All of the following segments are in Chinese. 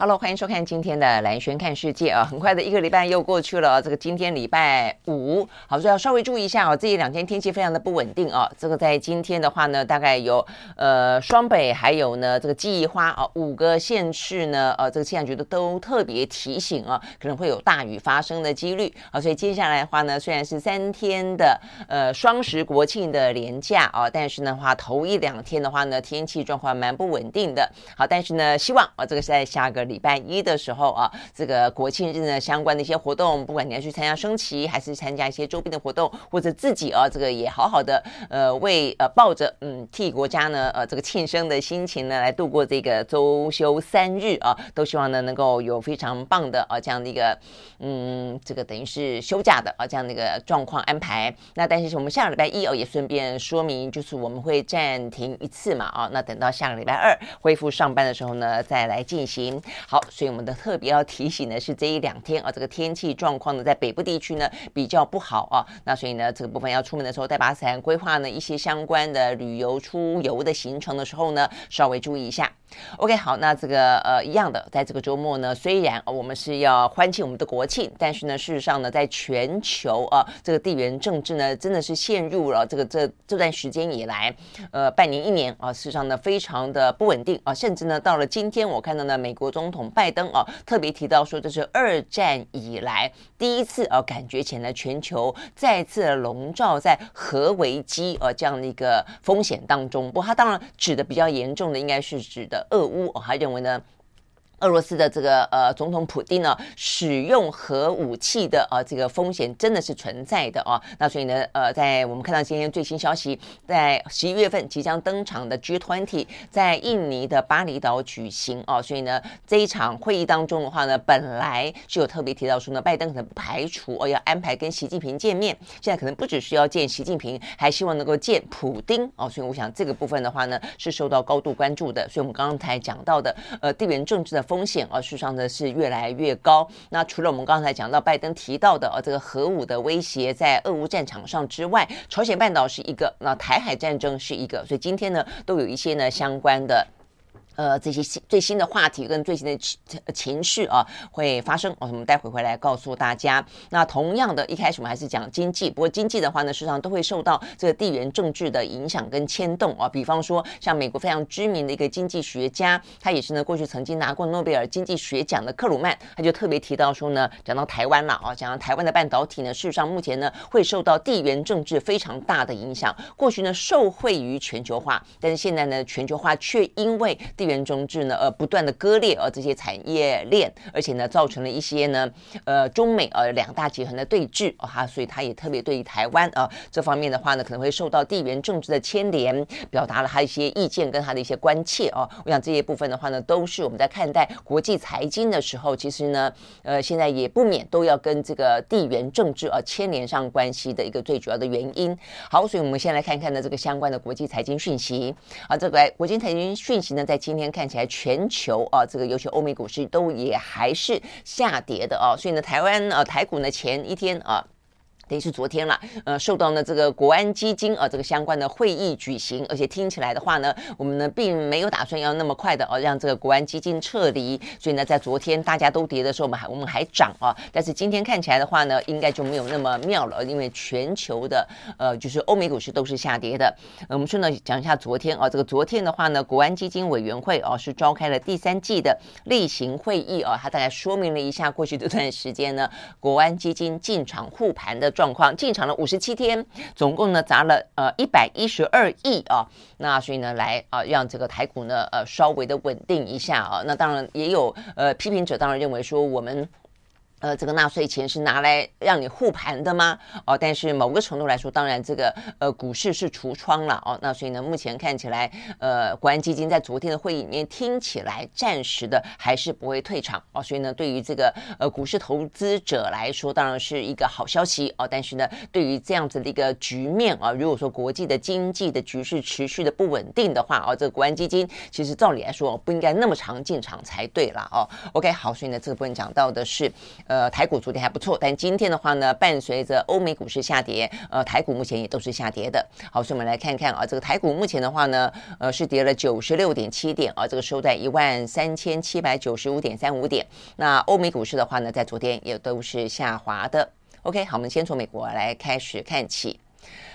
Hello，欢迎收看今天的蓝轩看世界啊！很快的一个礼拜又过去了，这个今天礼拜五，好，所以要稍微注意一下哦。这一两天天气非常的不稳定啊。这个在今天的话呢，大概有呃双北，还有呢这个基宜花啊五个县市呢，呃这个气象局的都特别提醒啊，可能会有大雨发生的几率啊。所以接下来的话呢，虽然是三天的呃双十国庆的连假啊，但是呢话头一两天的话呢，天气状况蛮不稳定的。好，但是呢，希望啊这个是在下个。礼拜一的时候啊，这个国庆日呢，相关的一些活动，不管你要去参加升旗，还是参加一些周边的活动，或者自己啊，这个也好好的呃为呃抱着嗯替国家呢呃这个庆生的心情呢来度过这个周休三日啊，都希望呢能够有非常棒的啊这样的一个嗯这个等于是休假的啊这样的一个状况安排。那但是我们下个礼拜一哦也顺便说明，就是我们会暂停一次嘛啊，那等到下个礼拜二恢复上班的时候呢再来进行。好，所以我们的特别要提醒的是，这一两天啊，这个天气状况呢，在北部地区呢比较不好啊。那所以呢，这个部分要出门的时候带把伞，规划呢一些相关的旅游出游的行程的时候呢，稍微注意一下。OK，好，那这个呃一样的，在这个周末呢，虽然我们是要欢庆我们的国庆，但是呢，事实上呢，在全球啊，这个地缘政治呢，真的是陷入了这个这这段时间以来，呃，半年一年啊，事实上呢，非常的不稳定啊，甚至呢，到了今天，我看到呢，美国总统拜登啊，特别提到说，这是二战以来第一次啊，感觉起来全球再次笼罩在核危机啊这样的一个风险当中。不过，他当然指的比较严重的，应该是指的。俄乌，我还认为呢。俄罗斯的这个呃总统普丁呢，使用核武器的啊这个风险真的是存在的啊。那所以呢，呃，在我们看到今天最新消息，在十一月份即将登场的 G20 在印尼的巴厘岛举行啊。所以呢，这一场会议当中的话呢，本来是有特别提到说呢，拜登可能不排除哦要安排跟习近平见面。现在可能不只是要见习近平，还希望能够见普丁哦。所以我想这个部分的话呢，是受到高度关注的。所以我们刚才讲到的呃地缘政治的。风险而，事实上呢是越来越高。那除了我们刚才讲到拜登提到的呃，这个核武的威胁在俄乌战场上之外，朝鲜半岛是一个，那台海战争是一个，所以今天呢都有一些呢相关的。呃，这些新最新的话题跟最新的情情绪啊，会发生。我们待会回来告诉大家。那同样的，一开始我们还是讲经济，不过经济的话呢，事实上都会受到这个地缘政治的影响跟牵动啊。比方说，像美国非常知名的一个经济学家，他也是呢过去曾经拿过诺贝尔经济学奖的克鲁曼，他就特别提到说呢，讲到台湾了啊，讲到台湾的半导体呢，事实上目前呢会受到地缘政治非常大的影响。过去呢受惠于全球化，但是现在呢全球化却因为地地缘政治呢，呃，不断的割裂，呃，这些产业链，而且呢，造成了一些呢，呃，中美呃两大集团的对峙啊，哈，所以他也特别对于台湾啊这方面的话呢，可能会受到地缘政治的牵连，表达了他一些意见跟他的一些关切啊。我想这些部分的话呢，都是我们在看待国际财经的时候，其实呢，呃，现在也不免都要跟这个地缘政治啊牵连上关系的一个最主要的原因。好，所以我们先来看看呢这个相关的国际财经讯息啊，这个国际财经讯息呢，在今今天看起来，全球啊，这个尤其欧美股市都也还是下跌的啊，所以呢，台湾啊，台股呢前一天啊。等于是昨天了，呃，受到呢这个国安基金啊这个相关的会议举行，而且听起来的话呢，我们呢并没有打算要那么快的哦让这个国安基金撤离，所以呢在昨天大家都跌的时候，我们还我们还涨啊，但是今天看起来的话呢，应该就没有那么妙了，因为全球的呃就是欧美股市都是下跌的。呃、我们顺道讲一下昨天啊，这个昨天的话呢，国安基金委员会啊是召开了第三季的例行会议啊，它大概说明了一下过去这段时间呢，国安基金进场护盘的。状况进场了五十七天，总共呢砸了呃一百一十二亿啊，那所以呢来啊让这个台股呢呃稍微的稳定一下啊，那当然也有呃批评者当然认为说我们。呃，这个纳税钱是拿来让你护盘的吗？哦，但是某个程度来说，当然这个呃股市是橱窗了哦。那所以呢，目前看起来，呃，国安基金在昨天的会议里面听起来暂时的还是不会退场哦。所以呢，对于这个呃股市投资者来说，当然是一个好消息哦。但是呢，对于这样子的一个局面啊，如果说国际的经济的局势持续的不稳定的话哦，这个国安基金其实照理来说不应该那么长进场才对了哦。OK，好，所以呢，这个部分讲到的是。呃，台股昨天还不错，但今天的话呢，伴随着欧美股市下跌，呃，台股目前也都是下跌的。好，所以我们来看看啊，这个台股目前的话呢，呃，是跌了九十六点七点啊，这个收在一万三千七百九十五点三五点。那欧美股市的话呢，在昨天也都是下滑的。OK，好，我们先从美国来开始看起。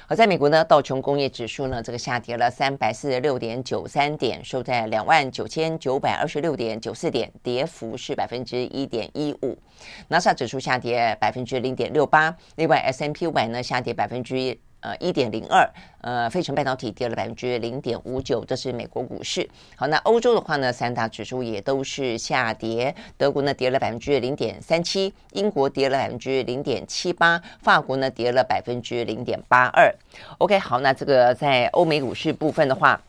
而，在美国呢，道琼工业指数呢，这个下跌了三百四十六点九三点，收在两万九千九百二十六点九四点，跌幅是百分之一点一五。纳斯达克指数下跌百分之零点六八，另外 S M P 五百呢下跌百分之。呃，一点零二，呃，费城半导体跌了百分之零点五九，这是美国股市。好，那欧洲的话呢，三大指数也都是下跌，德国呢跌了百分之零点三七，英国跌了百分之零点七八，法国呢跌了百分之零点八二。OK，好，那这个在欧美股市部分的话。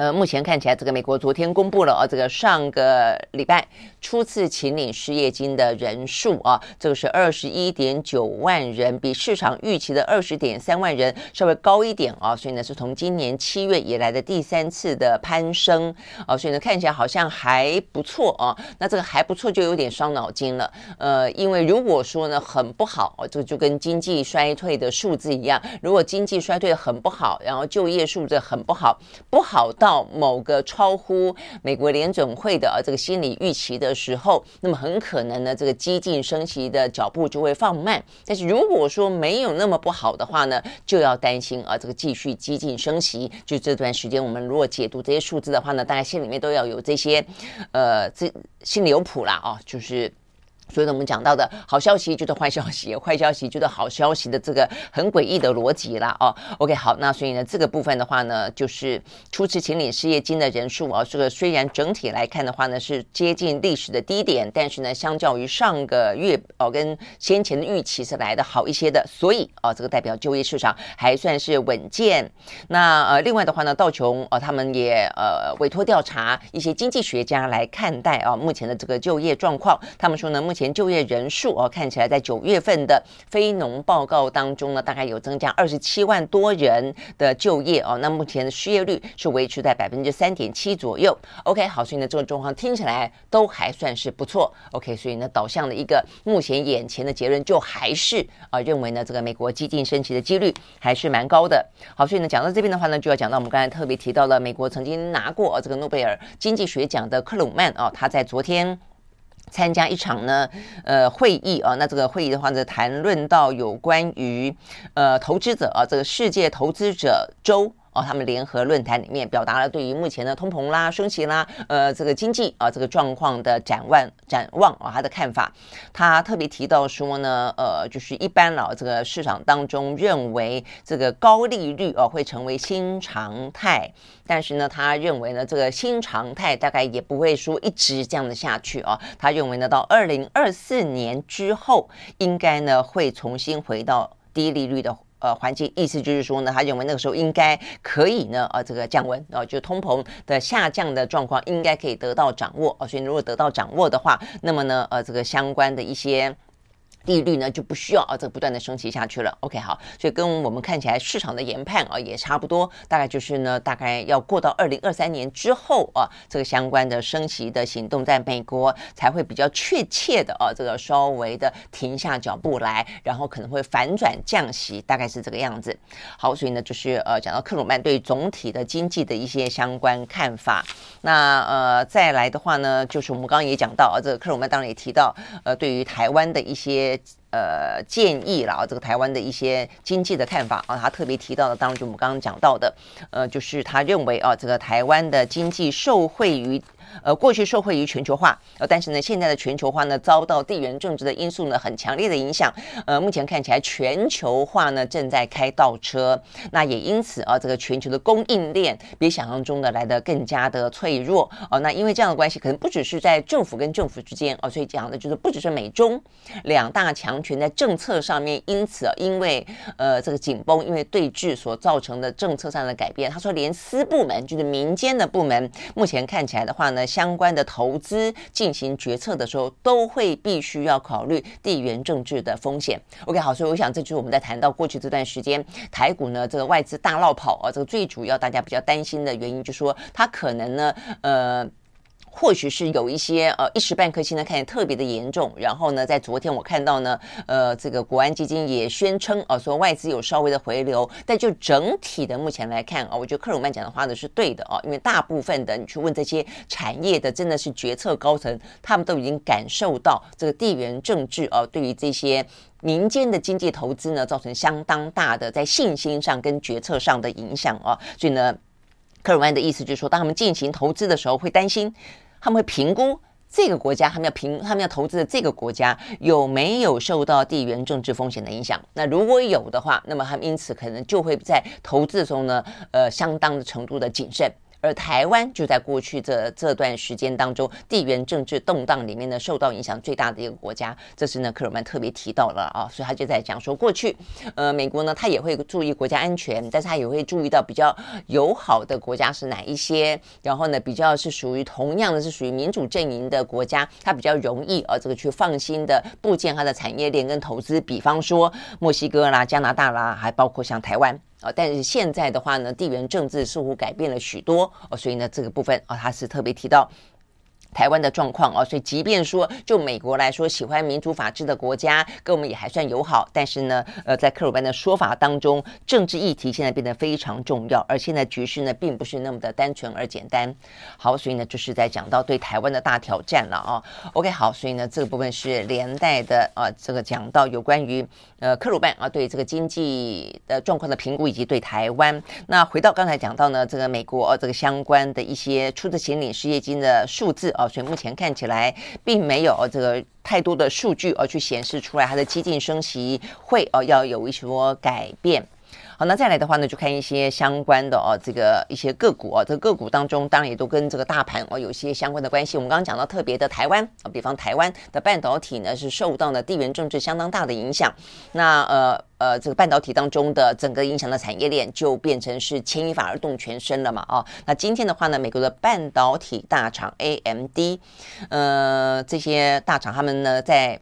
呃，目前看起来，这个美国昨天公布了啊，这个上个礼拜初次请领失业金的人数啊，这个是二十一点九万人，比市场预期的二十点三万人稍微高一点啊，所以呢，是从今年七月以来的第三次的攀升啊，所以呢，看起来好像还不错啊。那这个还不错，就有点伤脑筋了。呃，因为如果说呢很不好，这就跟经济衰退的数字一样，如果经济衰退很不好，然后就业数字很不好，不好到。到某个超乎美国联准会的这个心理预期的时候，那么很可能呢，这个激进升息的脚步就会放慢。但是如果说没有那么不好的话呢，就要担心啊，这个继续激进升息。就这段时间，我们如果解读这些数字的话呢，大家心里面都要有这些，呃，这心里有谱啦啊，就是。所以呢，我们讲到的好消息就是坏消息，坏消息就是好消息的这个很诡异的逻辑啦。哦。OK，好，那所以呢，这个部分的话呢，就是初次请领失业金的人数啊，这个虽然整体来看的话呢是接近历史的低点，但是呢，相较于上个月哦，跟先前的预期是来的好一些的，所以啊，这个代表就业市场还算是稳健。那呃，另外的话呢，道琼啊，他们也呃委托调查一些经济学家来看待啊目前的这个就业状况，他们说呢，目前。前就业人数哦，看起来在九月份的非农报告当中呢，大概有增加二十七万多人的就业哦。那目前的失业率是维持在百分之三点七左右。OK，好，所以呢，这个状况听起来都还算是不错。OK，所以呢，导向的一个目前眼前的结论就还是啊，认为呢，这个美国激进升级的几率还是蛮高的。好，所以呢，讲到这边的话呢，就要讲到我们刚才特别提到了美国曾经拿过这个诺贝尔经济学奖的克鲁曼啊，他在昨天。参加一场呢，呃，会议啊，那这个会议的话呢，谈论到有关于呃投资者啊，这个世界投资者周。他们联合论坛里面表达了对于目前的通膨啦、升息啦、呃，这个经济啊这个状况的展望展望啊他的看法。他特别提到说呢，呃，就是一般老这个市场当中认为这个高利率啊会成为新常态，但是呢，他认为呢这个新常态大概也不会说一直这样的下去啊。他认为呢，到二零二四年之后，应该呢会重新回到低利率的。呃，环境意思就是说呢，他认为那个时候应该可以呢，呃，这个降温，呃，就通膨的下降的状况应该可以得到掌握，呃，所以如果得到掌握的话，那么呢，呃，这个相关的一些。利率呢就不需要啊，这不断的升级下去了。OK，好，所以跟我们看起来市场的研判啊也差不多，大概就是呢，大概要过到二零二三年之后啊，这个相关的升息的行动在美国才会比较确切的啊，这个稍微的停下脚步来，然后可能会反转降息，大概是这个样子。好，所以呢就是呃讲到克鲁曼对总体的经济的一些相关看法。那呃再来的话呢，就是我们刚刚也讲到啊，这个克鲁曼当然也提到呃对于台湾的一些。呃，建议了，这个台湾的一些经济的看法啊，他特别提到的，当然就我们刚刚讲到的，呃，就是他认为啊，这个台湾的经济受惠于。呃，过去受惠于全球化，呃，但是呢，现在的全球化呢，遭到地缘政治的因素呢，很强烈的影响。呃，目前看起来全球化呢正在开倒车，那也因此啊，这个全球的供应链比想象中的来的更加的脆弱。哦、那因为这样的关系，可能不只是在政府跟政府之间，哦、所以讲的就是不只是美中两大强权在政策上面，因此啊，因为呃这个紧绷，因为对峙所造成的政策上的改变。他说，连私部门就是民间的部门，目前看起来的话呢。相关的投资进行决策的时候，都会必须要考虑地缘政治的风险。OK，好，所以我想这就是我们在谈到过去这段时间台股呢，这个外资大落跑啊，这个最主要大家比较担心的原因，就是说它可能呢，呃。或许是有一些呃一时半刻现在看起来特别的严重，然后呢，在昨天我看到呢，呃，这个国安基金也宣称啊，说外资有稍微的回流，但就整体的目前来看啊，我觉得克鲁曼讲的话呢是对的啊，因为大部分的你去问这些产业的真的是决策高层，他们都已经感受到这个地缘政治啊，对于这些民间的经济投资呢，造成相当大的在信心上跟决策上的影响啊，所以呢。克鲁曼的意思就是说，当他们进行投资的时候，会担心，他们会评估这个国家，他们要评，他们要投资的这个国家有没有受到地缘政治风险的影响。那如果有的话，那么他们因此可能就会在投资的时候呢，呃，相当的程度的谨慎。而台湾就在过去这这段时间当中，地缘政治动荡里面呢，受到影响最大的一个国家，这是呢克鲁曼特别提到了啊，所以他就在讲说，过去呃美国呢，他也会注意国家安全，但是他也会注意到比较友好的国家是哪一些，然后呢比较是属于同样的是属于民主阵营的国家，他比较容易啊这个去放心的布建他的产业链跟投资，比方说墨西哥啦、加拿大啦，还包括像台湾。啊，但是现在的话呢，地缘政治似乎改变了许多哦，所以呢，这个部分啊，他是特别提到。台湾的状况哦，所以即便说就美国来说，喜欢民主法治的国家跟我们也还算友好，但是呢，呃，在克鲁班的说法当中，政治议题现在变得非常重要，而现在局势呢，并不是那么的单纯而简单。好，所以呢，就是在讲到对台湾的大挑战了啊。OK，好，所以呢，这个部分是连带的啊，这个讲到有关于呃克鲁班啊对这个经济的状况的评估，以及对台湾。那回到刚才讲到呢，这个美国啊这个相关的一些出资请领失业金的数字。哦，所以目前看起来并没有这个太多的数据而去显示出来它的激进升级会哦要有一些改变。好，那再来的话呢，就看一些相关的哦，这个一些个股哦，这个个股当中当然也都跟这个大盘哦有一些相关的关系。我们刚刚讲到特别的台湾啊，比方台湾的半导体呢是受到了地缘政治相当大的影响。那呃呃，这个半导体当中的整个影响的产业链就变成是牵一发而动全身了嘛啊。那今天的话呢，美国的半导体大厂 AMD，呃，这些大厂他们呢在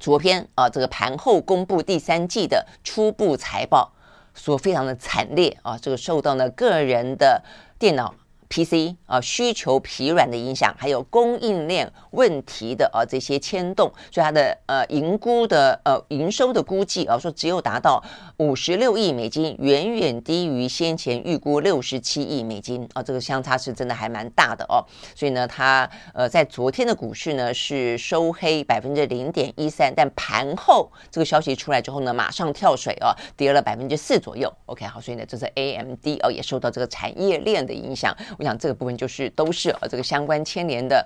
昨天啊这个盘后公布第三季的初步财报。说非常的惨烈啊，这个受到呢个人的电脑。PC 啊，需求疲软的影响，还有供应链问题的啊这些牵动，所以它的呃盈估的呃营收的估计啊，说只有达到五十六亿美金，远远低于先前预估六十七亿美金啊，这个相差是真的还蛮大的哦。所以呢，它呃在昨天的股市呢是收黑百分之零点一三，但盘后这个消息出来之后呢，马上跳水啊，跌了百分之四左右。OK，好，所以呢，这是 AMD 哦，也受到这个产业链的影响。我想这个部分就是都是呃这个相关牵连的。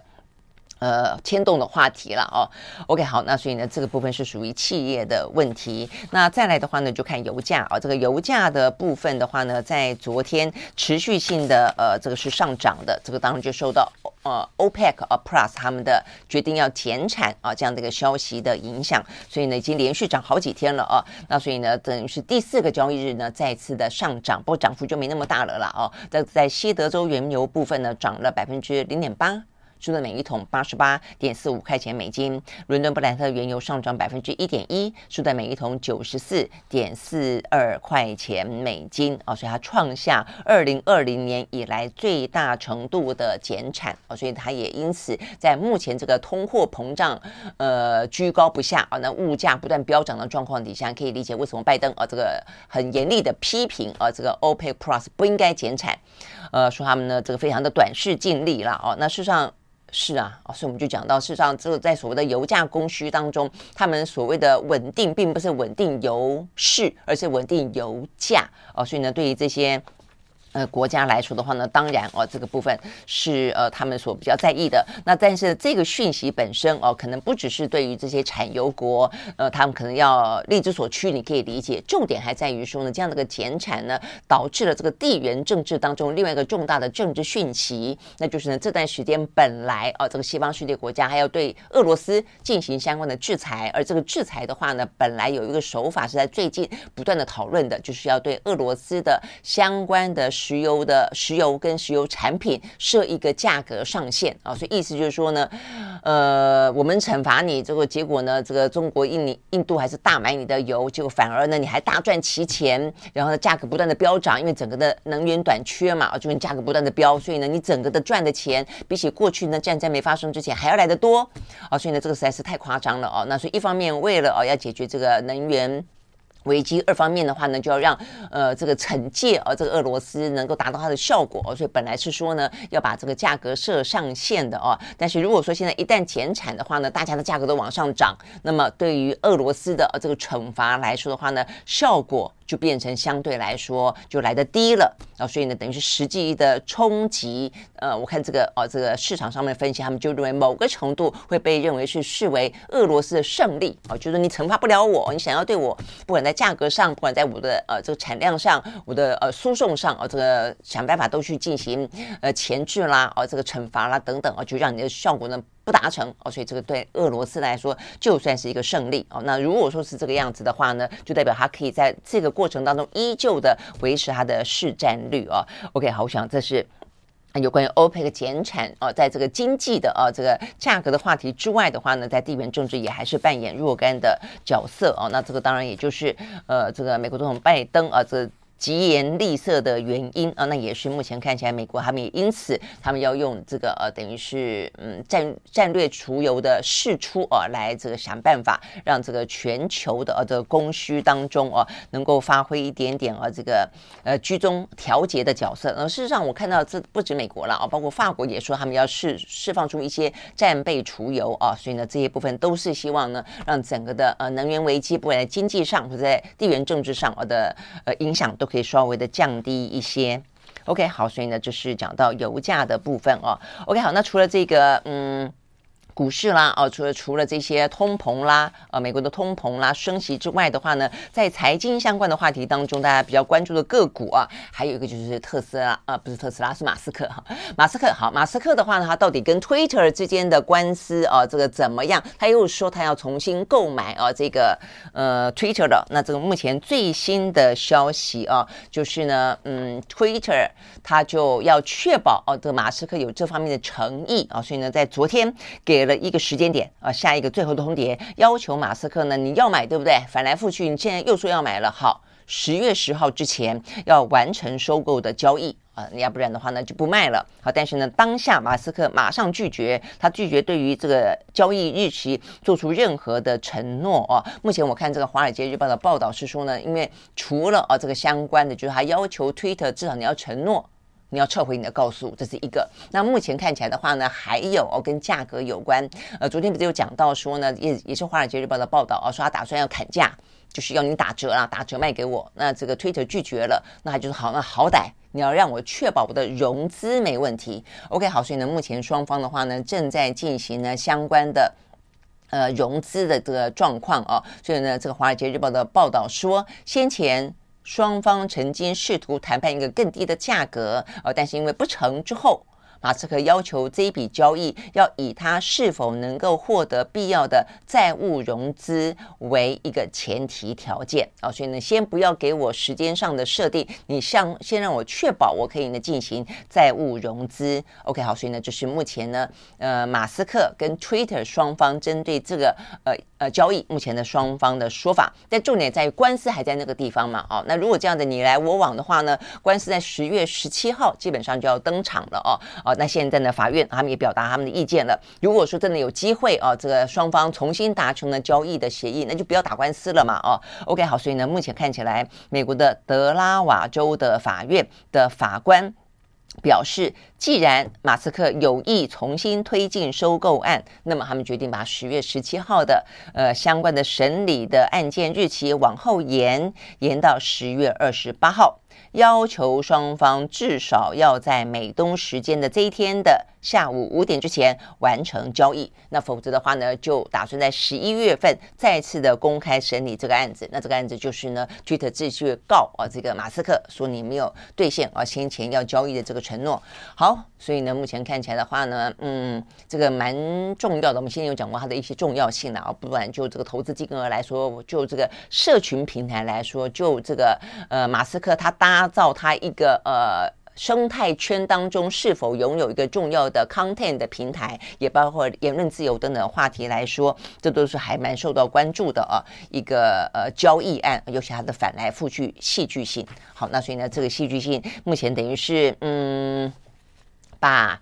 呃，牵动的话题了哦。OK，好，那所以呢，这个部分是属于企业的问题。那再来的话呢，就看油价啊。这个油价的部分的话呢，在昨天持续性的呃，这个是上涨的。这个当然就受到呃 OPEC 啊 Plus 他们的决定要减产啊这样的一个消息的影响，所以呢，已经连续涨好几天了啊。那所以呢，等于是第四个交易日呢，再次的上涨，不过涨幅就没那么大了啦哦。在在西德州原油部分呢，涨了百分之零点八。输的每一桶八十八点四五块钱美金，伦敦布兰特原油上涨百分之一点一，输的每一桶九十四点四二块钱美金。哦，所以它创下二零二零年以来最大程度的减产。哦，所以它也因此在目前这个通货膨胀呃居高不下。啊，那物价不断飙涨的状况底下，可以理解为什么拜登啊这个很严厉的批评啊这个 OPEC Plus 不应该减产，呃说他们呢这个非常的短视近利了哦，那事实上。是啊，所以我们就讲到，事实上，这个在所谓的油价供需当中，他们所谓的稳定，并不是稳定油市，而是稳定油价哦。所以呢，对于这些。呃，国家来说的话呢，当然哦，这个部分是呃他们所比较在意的。那但是这个讯息本身哦，可能不只是对于这些产油国，呃，他们可能要力之所趋，你可以理解。重点还在于说呢，这样的一个减产呢，导致了这个地缘政治当中另外一个重大的政治讯息，那就是呢，这段时间本来哦，这个西方世界国家还要对俄罗斯进行相关的制裁，而这个制裁的话呢，本来有一个手法是在最近不断的讨论的，就是要对俄罗斯的相关的。石油的石油跟石油产品设一个价格上限啊，所以意思就是说呢，呃，我们惩罚你这个结果呢，这个中国、印尼、印度还是大买你的油，结果反而呢你还大赚其钱，然后呢价格不断的飙涨，因为整个的能源短缺嘛，啊就跟价格不断的飙，所以呢你整个的赚的钱比起过去呢战争没发生之前还要来得多啊，所以呢这个实在是太夸张了哦。那所以一方面为了哦要解决这个能源。危机，二方面的话呢，就要让呃这个惩戒啊，这个俄罗斯能够达到它的效果，所以本来是说呢要把这个价格设上限的哦，但是如果说现在一旦减产的话呢，大家的价格都往上涨，那么对于俄罗斯的这个惩罚来说的话呢，效果。就变成相对来说就来得低了啊，所以呢，等于是实际的冲击。呃，我看这个哦，这个市场上面分析，他们就认为某个程度会被认为是视为俄罗斯的胜利啊，就是你惩罚不了我，你想要对我不管在价格上，不管在我的呃这个产量上，我的呃输送上啊，这个想办法都去进行呃钳制啦，哦这个惩罚啦等等啊，就让你的效果呢。不达成哦，所以这个对俄罗斯来说就算是一个胜利哦。那如果说是这个样子的话呢，就代表他可以在这个过程当中依旧的维持他的市占率哦。OK，好，我想这是有关于 OPEC 减产哦，在这个经济的啊这个价格的话题之外的话呢，在地缘政治也还是扮演若干的角色哦。那这个当然也就是呃，这个美国总统拜登啊这。疾言厉色的原因啊，那也是目前看起来，美国他们也因此，他们要用这个呃，等于是嗯战战略储油的释出啊，来这个想办法让这个全球的呃的供需当中啊，能够发挥一点点啊这个呃居中调节的角色。那事实上，我看到这不止美国了啊，包括法国也说他们要释释放出一些战备储油啊，所以呢，这些部分都是希望呢，让整个的呃能源危机，不管在经济上或者在地缘政治上的呃影响都。可以稍微的降低一些，OK，好，所以呢，就是讲到油价的部分哦，OK，好，那除了这个，嗯。股市啦，哦，除了除了这些通膨啦，呃，美国的通膨啦，升息之外的话呢，在财经相关的话题当中，大家比较关注的个股啊，还有一个就是特斯拉啊，不是特斯拉，是马斯克哈，马斯克好，马斯克的话呢，他到底跟 Twitter 之间的官司啊，这个怎么样？他又说他要重新购买啊，这个呃 Twitter 的，那这个目前最新的消息啊，就是呢，嗯，Twitter 他就要确保哦，这个马斯克有这方面的诚意啊，所以呢，在昨天给。给一个时间点啊，下一个最后的通牒，要求马斯克呢，你要买对不对？反来覆去，你现在又说要买了，好，十月十号之前要完成收购的交易啊，你要不然的话呢就不卖了。好，但是呢，当下马斯克马上拒绝，他拒绝对于这个交易日期做出任何的承诺啊。目前我看这个《华尔街日报》的报道是说呢，因为除了啊这个相关的，就是他要求 Twitter 至少你要承诺。你要撤回你的告诉，这是一个。那目前看起来的话呢，还有哦，跟价格有关。呃，昨天不是有讲到说呢，也也是《华尔街日报》的报道啊，说他打算要砍价，就是要你打折啊，打折卖给我。那这个推特拒绝了，那他就是好，那好歹你要让我确保我的融资没问题。OK，好，所以呢，目前双方的话呢，正在进行呢相关的呃融资的这个状况啊。所以呢，这个《华尔街日报》的报道说，先前。双方曾经试图谈判一个更低的价格，呃，但是因为不成之后。马斯克要求这一笔交易要以他是否能够获得必要的债务融资为一个前提条件啊，所以呢，先不要给我时间上的设定，你像先让我确保我可以呢进行债务融资。OK，好，所以呢，就是目前呢，呃，马斯克跟 Twitter 双方针对这个呃呃交易，目前的双方的说法，但重点在于官司还在那个地方嘛，哦，那如果这样的你来我往的话呢，官司在十月十七号基本上就要登场了哦，哦。那现在呢，法院他们也表达他们的意见了。如果说真的有机会啊，这个双方重新达成了交易的协议，那就不要打官司了嘛，哦，OK，好，所以呢，目前看起来，美国的德拉瓦州的法院的法官表示，既然马斯克有意重新推进收购案，那么他们决定把十月十七号的呃相关的审理的案件日期往后延，延到十月二十八号。要求双方至少要在美东时间的这一天的下午五点之前完成交易，那否则的话呢，就打算在十一月份再次的公开审理这个案子。那这个案子就是呢，Twitter 继续告啊，这个马斯克说你没有兑现啊先前要交易的这个承诺。好，所以呢，目前看起来的话呢，嗯，这个蛮重要的。我们先前有讲过它的一些重要性啊，不管就这个投资金额来说，就这个社群平台来说，就这个呃，马斯克他打造他一个呃。生态圈当中是否拥有一个重要的 content 的平台，也包括言论自由等等话题来说，这都是还蛮受到关注的啊。一个呃交易案，尤其它的反来覆去戏剧性。好，那所以呢，这个戏剧性目前等于是嗯，把。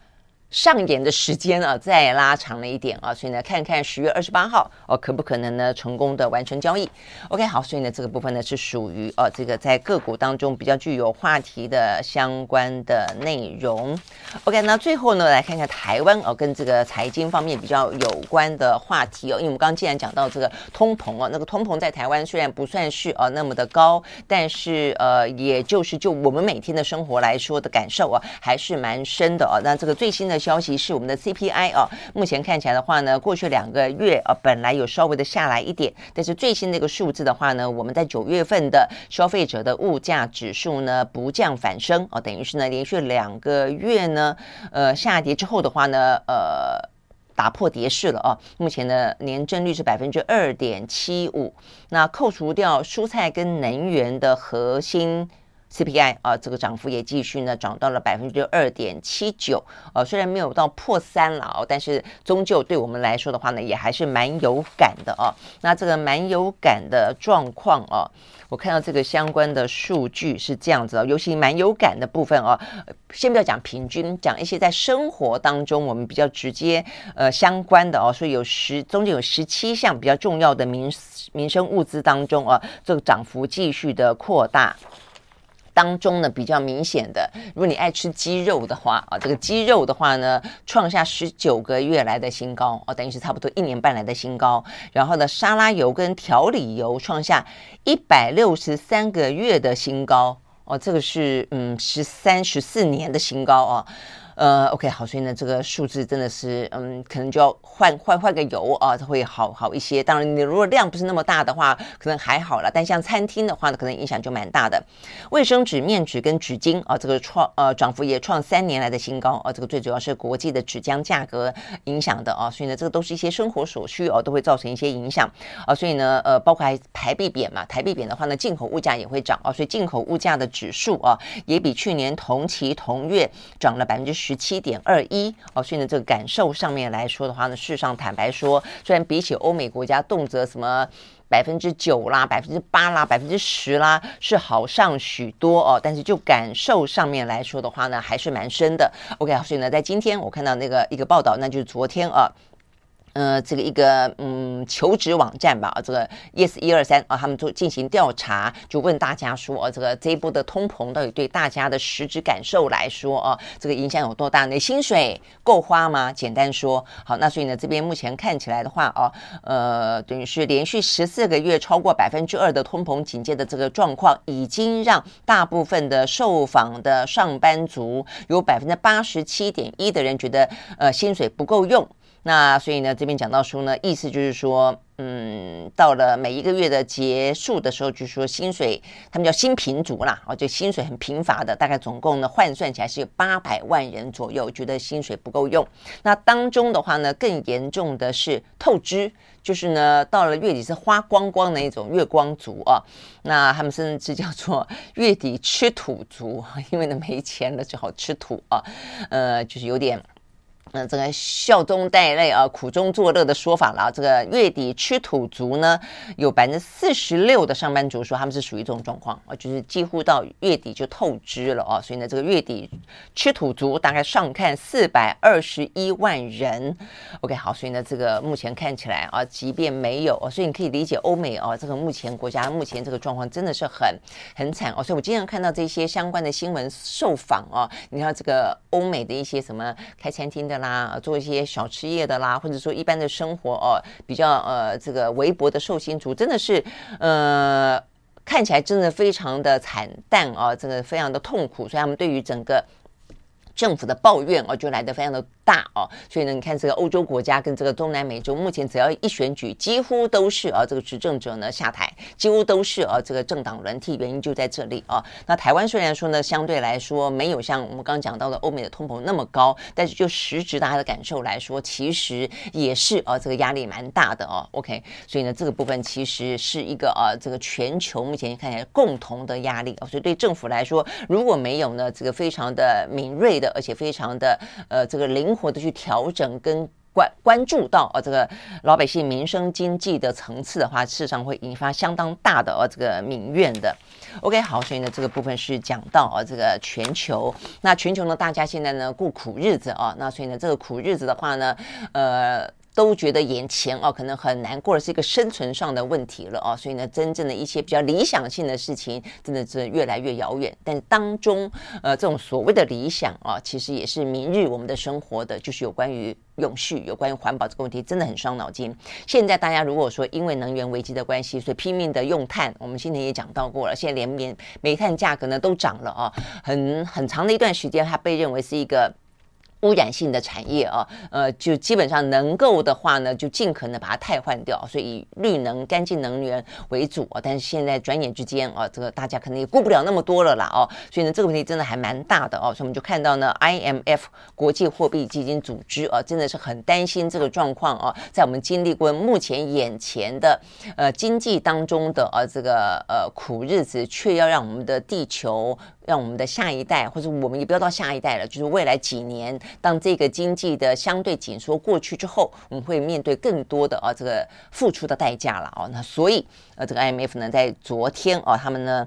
上演的时间啊，再拉长了一点啊，所以呢，看看十月二十八号哦，可不可能呢成功的完成交易？OK，好，所以呢，这个部分呢是属于呃、这个在个股当中比较具有话题的相关的内容。OK，那最后呢，来看一下台湾哦、跟这个财经方面比较有关的话题哦，因为我们刚刚既然讲到这个通膨哦、那个通膨在台湾虽然不算是呃、那么的高，但是呃，也就是就我们每天的生活来说的感受啊，还是蛮深的啊。那这个最新的。消息是我们的 CPI 啊，目前看起来的话呢，过去两个月啊，本来有稍微的下来一点，但是最新的一个数字的话呢，我们在九月份的消费者的物价指数呢不降反升啊，等于是呢连续两个月呢呃下跌之后的话呢，呃打破跌势了啊，目前的年增率是百分之二点七五，那扣除掉蔬菜跟能源的核心。CPI 啊，这个涨幅也继续呢，涨到了百分之二点七九。呃，虽然没有到破三了哦，但是终究对我们来说的话呢，也还是蛮有感的哦。那这个蛮有感的状况哦，我看到这个相关的数据是这样子哦，尤其蛮有感的部分哦，先不要讲平均，讲一些在生活当中我们比较直接呃相关的哦，所以有十中间有十七项比较重要的民民生物资当中啊，这个涨幅继续的扩大。当中呢，比较明显的，如果你爱吃鸡肉的话啊，这个鸡肉的话呢，创下十九个月来的新高哦，等于是差不多一年半来的新高。然后呢，沙拉油跟调理油创下一百六十三个月的新高哦，这个是嗯十三十四年的新高啊。呃，OK，好，所以呢，这个数字真的是，嗯，可能就要换换换个油啊，它会好好一些。当然，你如果量不是那么大的话，可能还好了。但像餐厅的话呢，可能影响就蛮大的。卫生纸、面纸跟纸巾啊，这个创呃涨幅也创三年来的新高啊。这个最主要是国际的纸浆价格影响的啊，所以呢，这个都是一些生活所需哦，都会造成一些影响啊。所以呢，呃，包括还台币贬嘛，台币贬的话呢，进口物价也会涨啊。所以进口物价的指数啊，也比去年同期同月涨了百分之十。十七点二一哦，所以呢，这个感受上面来说的话呢，事实上坦白说，虽然比起欧美国家动辄什么百分之九啦、百分之八啦、百分之十啦，是好上许多哦，但是就感受上面来说的话呢，还是蛮深的。OK，所以呢，在今天我看到那个一个报道，那就是昨天啊。呃，这个一个嗯求职网站吧，这个 Yes 一二三啊，他们都进行调查，就问大家说，哦，这个这一波的通膨到底对大家的实质感受来说，哦，这个影响有多大？你薪水够花吗？简单说，好，那所以呢，这边目前看起来的话，哦，呃，等于是连续十四个月超过百分之二的通膨警戒的这个状况，已经让大部分的受访的上班族有百分之八十七点一的人觉得，呃，薪水不够用。那所以呢，这边讲到说呢，意思就是说，嗯，到了每一个月的结束的时候，就是说薪水，他们叫薪贫族啦，哦，就薪水很贫乏的，大概总共呢换算起来是有八百万人左右，觉得薪水不够用。那当中的话呢，更严重的是透支，就是呢到了月底是花光光的一种月光族啊。那他们甚至叫做月底吃土族，因为呢没钱了，只好吃土啊，呃，就是有点。那这个笑中带泪啊，苦中作乐的说法了。这个月底吃土族呢，有百分之四十六的上班族说他们是属于这种状况啊，就是几乎到月底就透支了啊。所以呢，这个月底吃土族大概上看四百二十一万人。OK，好，所以呢，这个目前看起来啊，即便没有哦，所以你可以理解欧美啊，这个目前国家目前这个状况真的是很很惨哦。所以我经常看到这些相关的新闻受访啊，你看这个欧美的一些什么开餐厅的。啦，做一些小吃业的啦，或者说一般的生活哦，比较呃这个微薄的寿星族，真的是呃看起来真的非常的惨淡啊，真的非常的痛苦，所以他们对于整个政府的抱怨哦，就来得非常的大哦，所以呢，你看这个欧洲国家跟这个东南美洲，目前只要一选举，几乎都是啊这个执政者呢下台，几乎都是啊这个政党轮替，原因就在这里啊。那台湾虽然说呢，相对来说没有像我们刚讲到的欧美的通膨那么高，但是就实质大家的感受来说，其实也是啊这个压力蛮大的哦。OK，所以呢，这个部分其实是一个啊这个全球目前看起来共同的压力啊。所以对政府来说，如果没有呢这个非常的敏锐的，而且非常的呃这个灵。活的去调整跟关关注到啊这个老百姓民生经济的层次的话，事实上会引发相当大的啊这个民怨的。OK，好，所以呢这个部分是讲到啊这个全球，那全球呢大家现在呢过苦日子啊，那所以呢这个苦日子的话呢，呃。都觉得眼前哦，可能很难过的是一个生存上的问题了哦，所以呢，真正的一些比较理想性的事情，真的是越来越遥远。但当中，呃，这种所谓的理想啊，其实也是明日我们的生活的，就是有关于永续、有关于环保这个问题，真的很伤脑筋。现在大家如果说因为能源危机的关系，所以拼命的用碳，我们今天也讲到过了，现在连煤煤炭价格呢都涨了啊，很很长的一段时间，它被认为是一个。污染性的产业啊，呃，就基本上能够的话呢，就尽可能把它汰换掉，所以以绿能、干净能源为主啊。但是现在转眼之间啊，这个大家可能也顾不了那么多了啦哦。所以呢，这个问题真的还蛮大的哦。所以我们就看到呢，IMF 国际货币基金组织啊，真的是很担心这个状况啊。在我们经历过目前眼前的呃经济当中的呃这个呃苦日子，却要让我们的地球。让我们的下一代，或者我们也不要到下一代了，就是未来几年，当这个经济的相对紧缩过去之后，我们会面对更多的啊这个付出的代价了哦。那所以呃，这个 IMF 呢，在昨天哦，他们呢。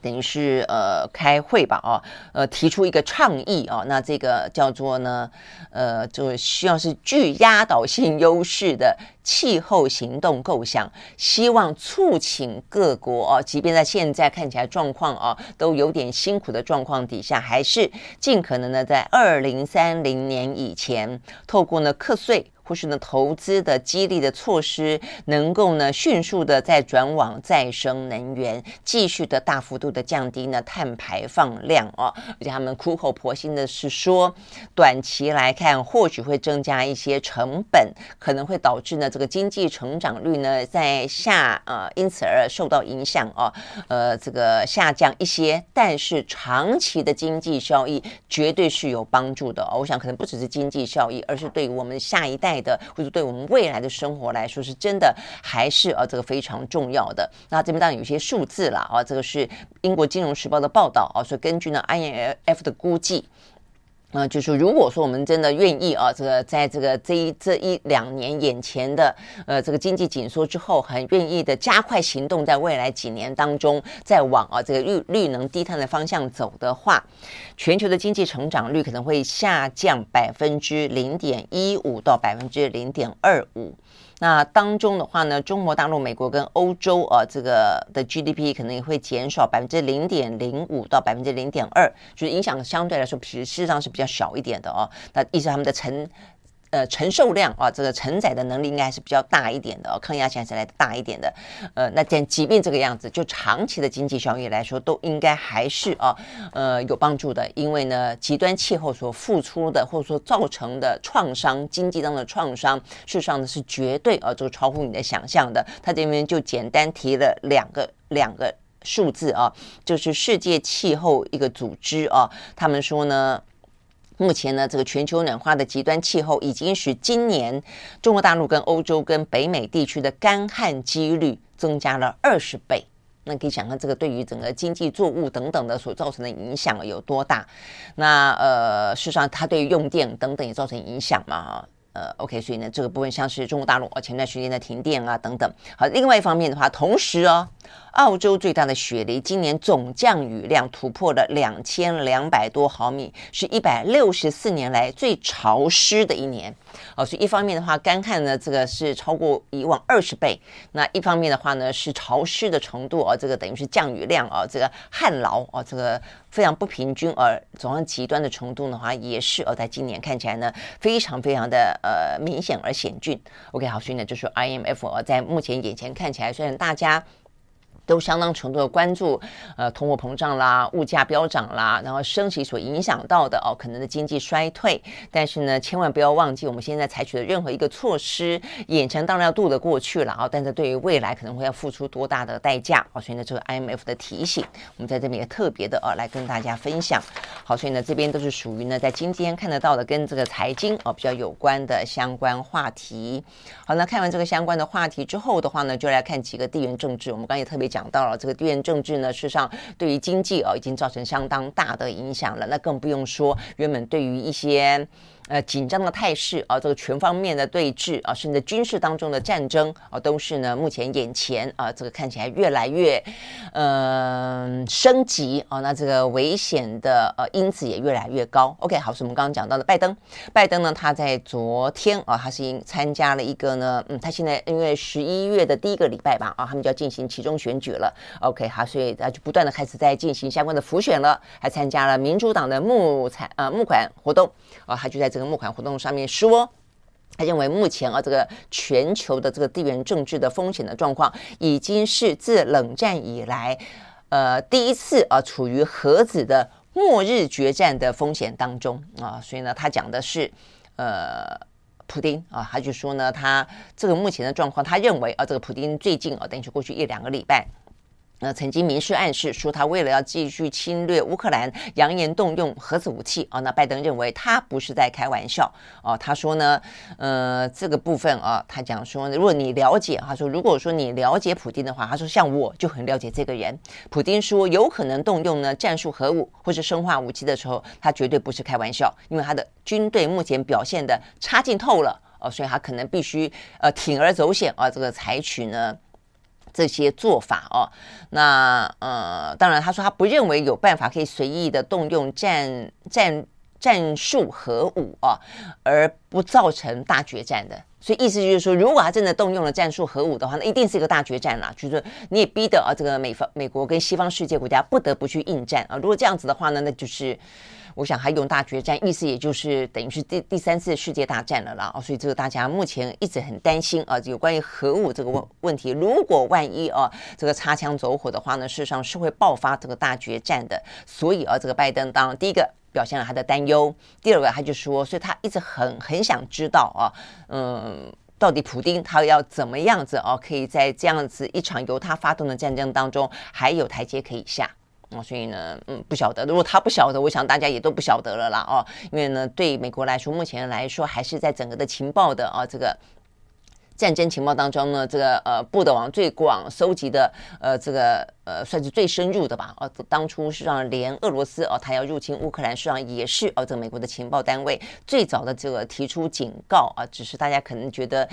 等于是呃开会吧哦，呃提出一个倡议哦，那这个叫做呢呃就需要是具压倒性优势的气候行动构想，希望促请各国哦，即便在现在看起来状况哦都有点辛苦的状况底下，还是尽可能的在二零三零年以前，透过呢课税。或是呢，投资的激励的措施能够呢迅速的再转往再生能源，继续的大幅度的降低呢碳排放量哦。而且他们苦口婆心的是说，短期来看或许会增加一些成本，可能会导致呢这个经济成长率呢在下呃，因此而受到影响哦。呃，这个下降一些，但是长期的经济效益绝对是有帮助的哦。我想可能不只是经济效益，而是对我们下一代。的，或者对我们未来的生活来说，是真的还是啊这个非常重要的。那这边当然有些数字了啊，这个是英国金融时报的报道啊，所以根据呢 IMF 的估计。啊、呃，就是如果说我们真的愿意啊，这个在这个这一这一两年眼前的呃这个经济紧缩之后，很愿意的加快行动，在未来几年当中再往啊这个绿绿能低碳的方向走的话，全球的经济成长率可能会下降百分之零点一五到百分之零点二五。那当中的话呢，中国大陆、美国跟欧洲啊，这个的 GDP 可能也会减少百分之零点零五到百分之零点二，就是影响相对来说，其实事实上是比较小一点的哦。那意思他们的成。呃，承受量啊，这个承载的能力应该还是比较大一点的哦，抗压性还是来大一点的。呃，那但即便这个样子，就长期的经济效益来说，都应该还是啊，呃，有帮助的。因为呢，极端气候所付出的或者说造成的创伤，经济当中的创伤，事实上呢是绝对啊，这个超乎你的想象的。他这边就简单提了两个两个数字啊，就是世界气候一个组织啊，他们说呢。目前呢，这个全球暖化的极端气候已经使今年中国大陆跟欧洲跟北美地区的干旱几率增加了二十倍。那可以想象，这个对于整个经济作物等等的所造成的影响有多大？那呃，事实上它对于用电等等也造成影响嘛？呃，OK，所以呢，这个部分像是中国大陆啊前段时间的停电啊等等。好，另外一方面的话，同时哦。澳洲最大的雪梨今年总降雨量突破了两千两百多毫米，是一百六十四年来最潮湿的一年。哦，所以一方面的话，干旱呢，这个是超过以往二十倍；那一方面的话呢，是潮湿的程度啊，这个等于是降雨量啊，这个旱涝啊，这个非常不平均而走向极端的程度的话，也是哦，在今年看起来呢，非常非常的呃明显而险峻。OK，好，所以呢，就是 IMF 在目前眼前看起来，虽然大家。都相当程度的关注，呃，通货膨胀啦，物价飙涨啦，然后升息所影响到的哦，可能的经济衰退。但是呢，千万不要忘记，我们现在采取的任何一个措施，眼前当然要度得过去了啊、但是对于未来可能会要付出多大的代价啊、哦？所以呢，这个 IMF 的提醒，我们在这边也特别的呃、来跟大家分享。好，所以呢，这边都是属于呢在今天看得到的跟这个财经哦比较有关的相关话题。好，那看完这个相关的话题之后的话呢，就来看几个地缘政治。我们刚才也特别讲。讲到了这个地缘政治呢，事实上对于经济、哦、已经造成相当大的影响了。那更不用说原本对于一些。呃，紧张的态势啊，这个全方面的对峙啊，甚至军事当中的战争啊，都是呢目前眼前啊，这个看起来越来越嗯、呃、升级啊，那这个危险的呃因子也越来越高。OK，好，是我们刚刚讲到的拜登，拜登呢他在昨天啊，他是参加了一个呢，嗯，他现在因为十一月的第一个礼拜吧啊，他们就要进行其中选举了。OK，好，所以他就不断的开始在进行相关的浮选了，还参加了民主党的募财呃募款活动啊，他就在这。这个募款活动上面说，他认为目前啊，这个全球的这个地缘政治的风险的状况，已经是自冷战以来，呃，第一次啊，处于核子的末日决战的风险当中啊。所以呢，他讲的是，呃，普丁啊，他就说呢，他这个目前的状况，他认为啊，这个普丁最近啊，等于是过去一两个礼拜。那曾经明示暗示说，他为了要继续侵略乌克兰，扬言动用核子武器啊。那拜登认为他不是在开玩笑哦。他说呢，呃，这个部分啊，他讲说，如果你了解，他说，如果说你了解普丁的话，他说像我就很了解这个人。普丁说有可能动用呢战术核武或是生化武器的时候，他绝对不是开玩笑，因为他的军队目前表现的差劲透了哦，所以他可能必须呃铤而走险啊，这个采取呢。这些做法哦，那呃，当然他说他不认为有办法可以随意的动用战战战术核武啊，而不造成大决战的。所以意思就是说，如果他真的动用了战术核武的话，那一定是一个大决战啦。就是你也逼得啊，这个美方美国跟西方世界国家不得不去应战啊。如果这样子的话呢，那就是。我想还用大决战，意思也就是等于是第第三次世界大战了啦。哦，所以这个大家目前一直很担心啊，有关于核武这个问问题，如果万一啊这个擦枪走火的话呢，事实上是会爆发这个大决战的。所以啊，这个拜登当第一个表现了他的担忧，第二个他就说，所以他一直很很想知道啊，嗯，到底普丁他要怎么样子啊，可以在这样子一场由他发动的战争当中还有台阶可以下。哦，所以呢，嗯，不晓得。如果他不晓得，我想大家也都不晓得了啦。哦，因为呢，对美国来说，目前来说还是在整个的情报的啊这个战争情报当中呢，这个呃，布的网最广收集的呃，这个呃，算是最深入的吧。哦，当初是让连俄罗斯哦，他要入侵乌克兰，实际上也是哦，这个美国的情报单位最早的这个提出警告啊，只是大家可能觉得。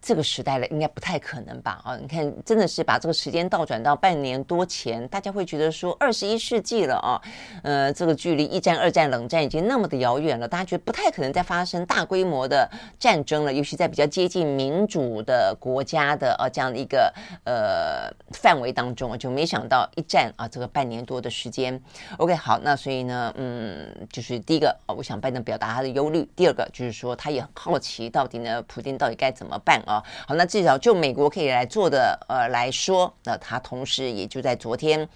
这个时代了，应该不太可能吧？啊，你看，真的是把这个时间倒转到半年多前，大家会觉得说二十一世纪了啊，呃，这个距离一战、二战、冷战已经那么的遥远了，大家觉得不太可能再发生大规模的战争了，尤其在比较接近民主的国家的啊这样的一个呃范围当中，就没想到一战啊这个半年多的时间。OK，好，那所以呢，嗯，就是第一个啊，我想拜登表达他的忧虑；第二个就是说，他也很好奇到底呢，普京到底该怎么办。啊，好，那至少就美国可以来做的，呃来说，那他同时也就在昨天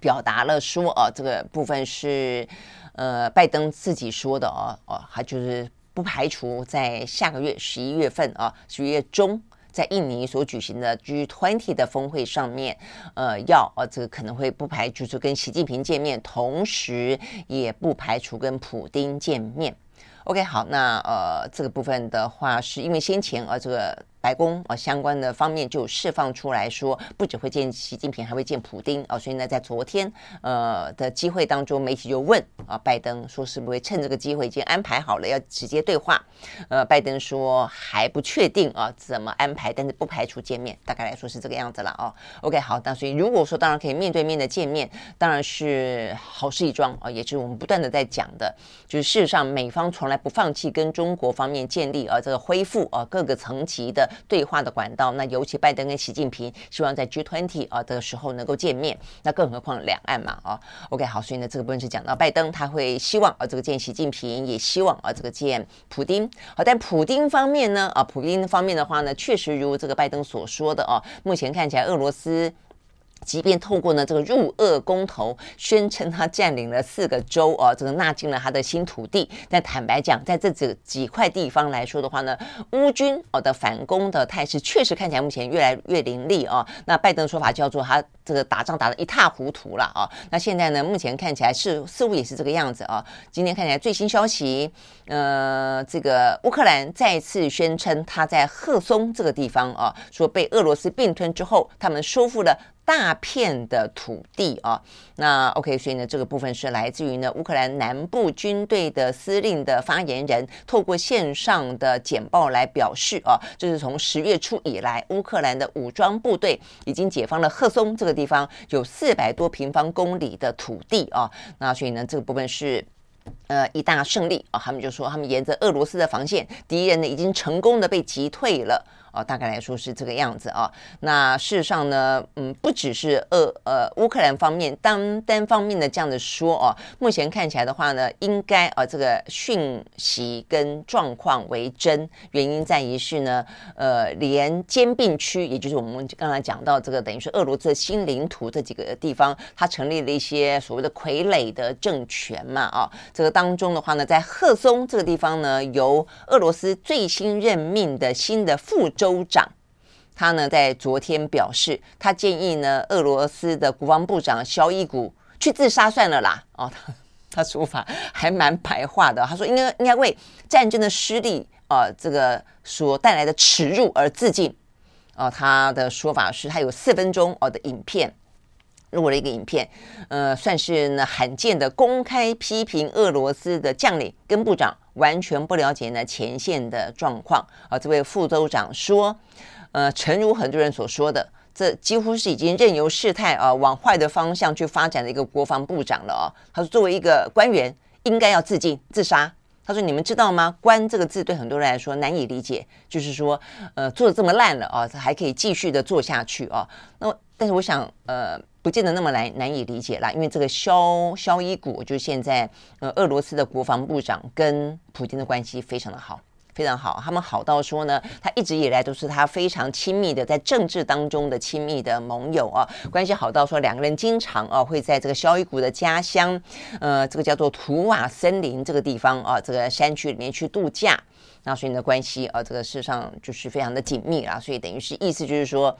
表达了说，啊，这个部分是呃拜登自己说的哦，哦，他就是不排除在下个月十一月份啊，十一月中在印尼所举行的 G20 的峰会上面，呃，要呃这个可能会不排除跟习近平见面，同时也不排除跟普丁见面。OK，好，那呃，这个部分的话，是因为先前呃，这个。白宫啊，相关的方面就释放出来说，不只会见习近平，还会见普丁啊。所以呢，在昨天呃的机会当中，媒体就问啊，拜登说是不会趁这个机会已经安排好了要直接对话。呃，拜登说还不确定啊，怎么安排，但是不排除见面。大概来说是这个样子了哦。OK，好，那所以如果说当然可以面对面的见面，当然是好事一桩啊，也是我们不断的在讲的，就是事实上美方从来不放弃跟中国方面建立啊这个恢复啊各个层级的。对话的管道，那尤其拜登跟习近平希望在 G20 啊的时候能够见面，那更何况两岸嘛啊，OK 好，所以呢这个部分是讲到拜登他会希望啊这个见习近平，也希望啊这个见普丁，好，但普丁方面呢啊普丁方面的话呢，确实如这个拜登所说的啊，目前看起来俄罗斯。即便透过呢这个入鄂公投，宣称他占领了四个州啊，这个纳进了他的新土地，但坦白讲，在这几几块地方来说的话呢，乌军哦的反攻的态势确实看起来目前越来越凌厉啊。那拜登说法叫做他这个打仗打得一塌糊涂了啊。那现在呢，目前看起来是似乎也是这个样子啊。今天看起来最新消息，呃，这个乌克兰再次宣称他在赫松这个地方啊，说被俄罗斯并吞之后，他们收复了。大片的土地啊，那 OK，所以呢，这个部分是来自于呢乌克兰南部军队的司令的发言人透过线上的简报来表示啊，这是从十月初以来，乌克兰的武装部队已经解放了赫松这个地方，有四百多平方公里的土地啊，那所以呢，这个部分是呃一大胜利啊，他们就说他们沿着俄罗斯的防线，敌人呢已经成功的被击退了。哦，大概来说是这个样子啊。那事实上呢，嗯，不只是俄呃乌克兰方面单单方面的这样子说哦，目前看起来的话呢，应该啊这个讯息跟状况为真，原因在于是呢，呃，连兼并区，也就是我们刚才讲到这个等于是俄罗斯新领土这几个地方，它成立了一些所谓的傀儡的政权嘛啊。这个当中的话呢，在赫松这个地方呢，由俄罗斯最新任命的新的副。州长，他呢在昨天表示，他建议呢俄罗斯的国防部长肖伊古去自杀算了啦。哦，他 他说法还蛮白话的。他说应该应该为战争的失利啊、这个所带来的耻辱而自尽。哦，他的说法是他有四分钟哦的影片，录了一个影片，呃，算是呢罕见的公开批评俄罗斯的将领跟部长。完全不了解呢前线的状况啊！这位副州长说，呃，诚如很多人所说的，这几乎是已经任由事态啊往坏的方向去发展的一个国防部长了啊！他说，作为一个官员，应该要自尽自杀。他说，你们知道吗？官这个字对很多人来说难以理解，就是说，呃，做的这么烂了啊，他还可以继续的做下去啊？那但是我想，呃。不见得那么难难以理解啦，因为这个肖肖伊古就是现在呃俄罗斯的国防部长，跟普京的关系非常的好，非常好。他们好到说呢，他一直以来都是他非常亲密的在政治当中的亲密的盟友啊，关系好到说两个人经常啊会在这个肖伊古的家乡，呃，这个叫做图瓦森林这个地方啊，这个山区里面去度假。那所以呢关系啊，这个事实上就是非常的紧密啦，所以等于是意思就是说。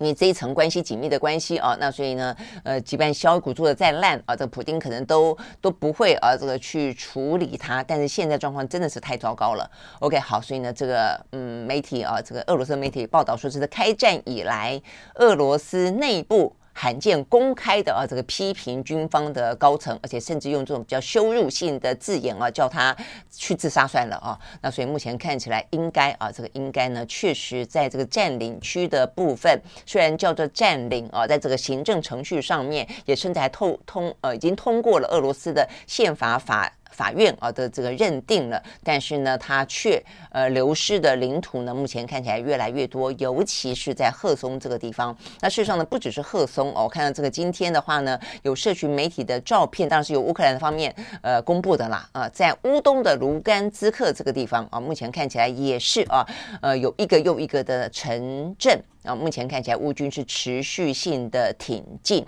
因为这一层关系紧密的关系啊，那所以呢，呃，即便削骨做的再烂啊，这个普丁可能都都不会啊，这个去处理它。但是现在状况真的是太糟糕了。OK，好，所以呢，这个嗯，媒体啊，这个俄罗斯媒体报道说，这是开战以来俄罗斯内部。罕见公开的啊，这个批评军方的高层，而且甚至用这种比较羞辱性的字眼啊，叫他去自杀算了啊。那所以目前看起来，应该啊，这个应该呢，确实在这个占领区的部分，虽然叫做占领啊，在这个行政程序上面，也甚至还透通呃，已经通过了俄罗斯的宪法法。法院啊的这个认定了，但是呢，它却呃流失的领土呢，目前看起来越来越多，尤其是在赫松这个地方。那事实上呢，不只是赫松哦，我看到这个今天的话呢，有社群媒体的照片，当然是由乌克兰的方面呃公布的啦啊，在乌东的卢甘兹克这个地方啊，目前看起来也是啊呃有一个又一个的城镇啊，目前看起来乌军是持续性的挺进。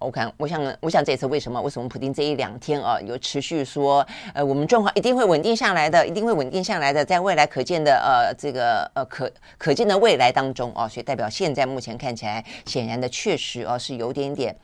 我看，我想，我想这次为什么？为什么普丁这一两天啊，有持续说，呃，我们状况一定会稳定下来的，一定会稳定下来的，在未来可见的呃这个呃可可见的未来当中啊，所以代表现在目前看起来，显然的确实啊是有点点。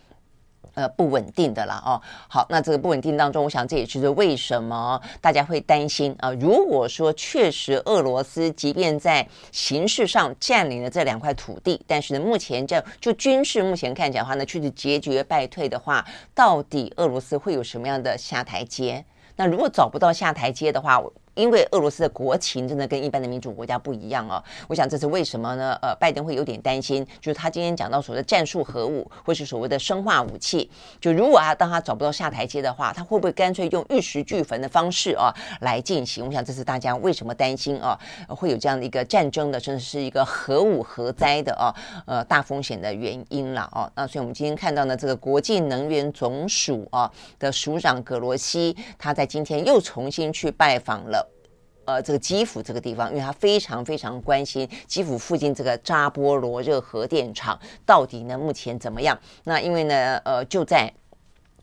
呃，不稳定的啦，哦，好，那这个不稳定当中，我想这也是为什么大家会担心啊？如果说确实俄罗斯即便在形式上占领了这两块土地，但是呢，目前这就军事目前看起来的话呢，确实节节败退的话，到底俄罗斯会有什么样的下台阶？那如果找不到下台阶的话，因为俄罗斯的国情真的跟一般的民主国家不一样哦，我想这是为什么呢？呃，拜登会有点担心，就是他今天讲到所谓的战术核武，或是所谓的生化武器，就如果啊，当他找不到下台阶的话，他会不会干脆用玉石俱焚的方式啊来进行？我想这是大家为什么担心啊，会有这样的一个战争的，甚至是一个核武核灾的啊，呃，大风险的原因了啊。那所以我们今天看到呢，这个国际能源总署啊的署长葛罗西，他在今天又重新去拜访了。呃这个基辅这个地方，因为他非常非常关心基辅附近这个扎波罗热核电厂到底呢目前怎么样？那因为呢呃就在。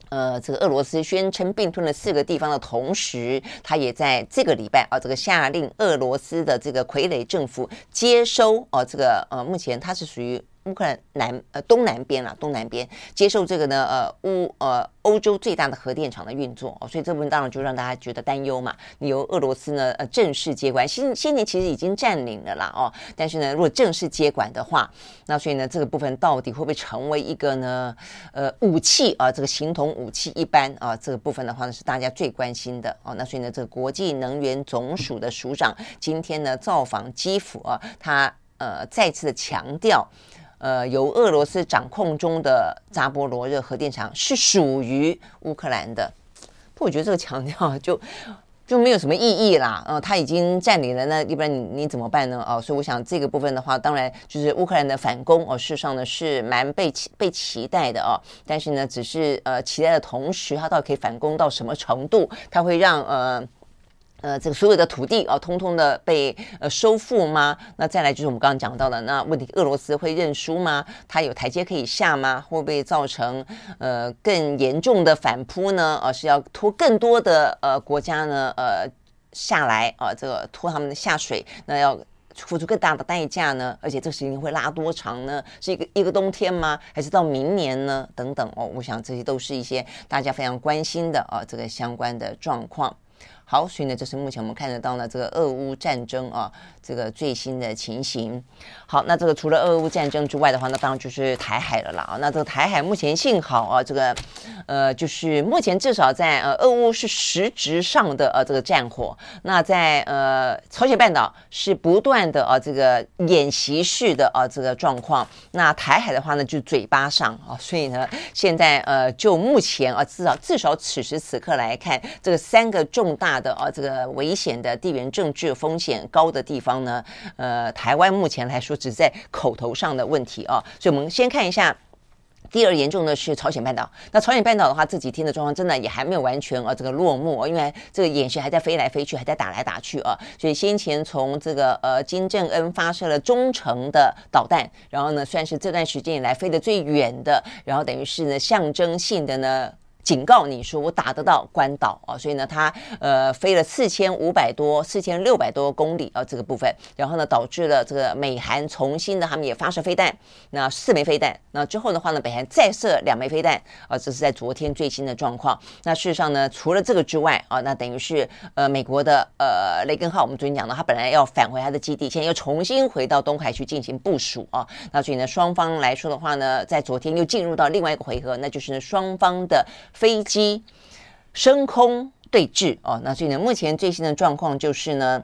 呃，这个俄罗斯宣称并吞了四个地方的同时，他也在这个礼拜啊，这个下令俄罗斯的这个傀儡政府接收哦、啊，这个呃，目前它是属于。乌克兰南呃东南边啦，东南边接受这个呢呃乌呃欧洲最大的核电厂的运作哦，所以这部分当然就让大家觉得担忧嘛。你由俄罗斯呢呃正式接管，新新年其实已经占领了啦哦，但是呢如果正式接管的话，那所以呢这个部分到底会不会成为一个呢呃武器啊？这个形同武器一般啊？这个部分的话呢是大家最关心的哦。那所以呢这个国际能源总署的署长今天呢造访基辅啊，他呃再次的强调。呃，由俄罗斯掌控中的扎波罗热核电厂是属于乌克兰的，不，我觉得这个强调就就没有什么意义啦。呃，他已经占领了，那一般你你怎么办呢？哦，所以我想这个部分的话，当然就是乌克兰的反攻哦，事实上呢是蛮被期被期待的哦。但是呢，只是呃期待的同时，他到底可以反攻到什么程度？他会让呃。呃，这个所有的土地啊，通通的被呃收复吗？那再来就是我们刚刚讲到的，那问题，俄罗斯会认输吗？它有台阶可以下吗？会不会造成呃更严重的反扑呢？而、是要拖更多的呃国家呢呃下来啊、这个拖他们的下水，那要付出更大的代价呢？而且这个时间会拉多长呢？是一个一个冬天吗？还是到明年呢？等等哦，我想这些都是一些大家非常关心的啊、这个相关的状况。好，所以呢，这是目前我们看得到呢，这个俄乌战争啊，这个最新的情形。好，那这个除了俄乌战争之外的话，那当然就是台海了啦。那这个台海目前幸好啊，这个呃，就是目前至少在呃，俄乌是实质上的呃这个战火。那在呃朝鲜半岛是不断的啊这个演习式的啊这个状况。那台海的话呢，就嘴巴上啊，所以呢，现在呃就目前啊，至少至少此时此刻来看，这个三个重大。的啊，这个危险的地缘政治风险高的地方呢，呃，台湾目前来说只在口头上的问题啊，所以我们先看一下，第二严重的是朝鲜半岛。那朝鲜半岛的话，这几天的状况真的也还没有完全啊这个落幕，因为这个演习还在飞来飞去，还在打来打去啊，所以先前从这个呃金正恩发射了中程的导弹，然后呢算是这段时间以来飞得最远的，然后等于是呢象征性的呢。警告你说我打得到关岛啊，所以呢，它呃飞了四千五百多、四千六百多公里啊，这个部分，然后呢，导致了这个美韩重新的他们也发射飞弹，那四枚飞弹，那之后的话呢，北韩再射两枚飞弹啊，这是在昨天最新的状况。那事实上呢，除了这个之外啊，那等于是呃美国的呃雷根号，我们昨天讲到，他本来要返回他的基地，现在又重新回到东海去进行部署啊。那所以呢，双方来说的话呢，在昨天又进入到另外一个回合，那就是双方的。飞机升空对峙哦，那所以呢，目前最新的状况就是呢，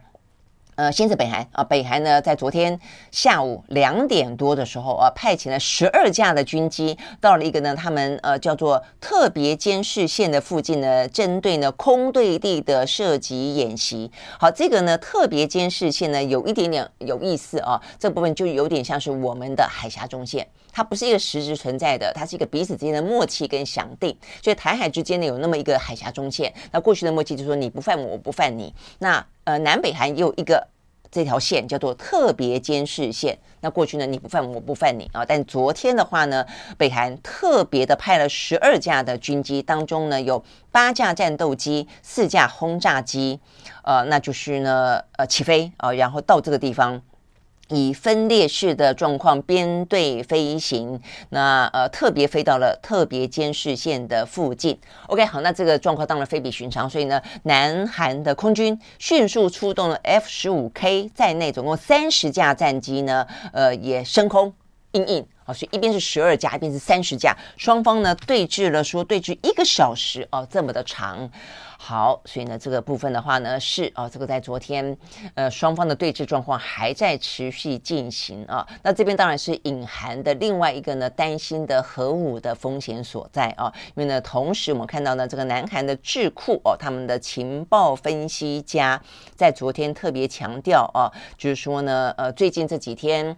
呃，先是北韩啊，北韩呢在昨天下午两点多的时候啊，派遣了十二架的军机到了一个呢，他们呃叫做特别监视线的附近呢，针对呢空对地的射击演习。好，这个呢特别监视线呢有一点点有意思啊，这部分就有点像是我们的海峡中线。它不是一个实质存在的，它是一个彼此之间的默契跟详定。所以台海之间呢有那么一个海峡中线，那过去的默契就是说你不犯我，我不犯你。那呃南北韩也有一个这条线叫做特别监视线。那过去呢你不犯我，我不犯你啊。但昨天的话呢，北韩特别的派了十二架的军机，当中呢有八架战斗机，四架轰炸机，呃，那就是呢呃起飞啊，然后到这个地方。以分裂式的状况编队飞行，那呃特别飞到了特别监视线的附近。OK，好，那这个状况当然非比寻常，所以呢，南韩的空军迅速出动了 F 十五 K 在内总共三十架战机呢，呃也升空应应。所以一边是十二架，一边是三十架，双方呢对峙了，说对峙一个小时哦，这么的长。好，所以呢，这个部分的话呢，是、哦，这个在昨天，呃，双方的对峙状况还在持续进行啊。那这边当然是隐含的另外一个呢，担心的核武的风险所在啊。因为呢，同时我们看到呢，这个南韩的智库哦，他们的情报分析家在昨天特别强调啊，就是说呢，呃，最近这几天，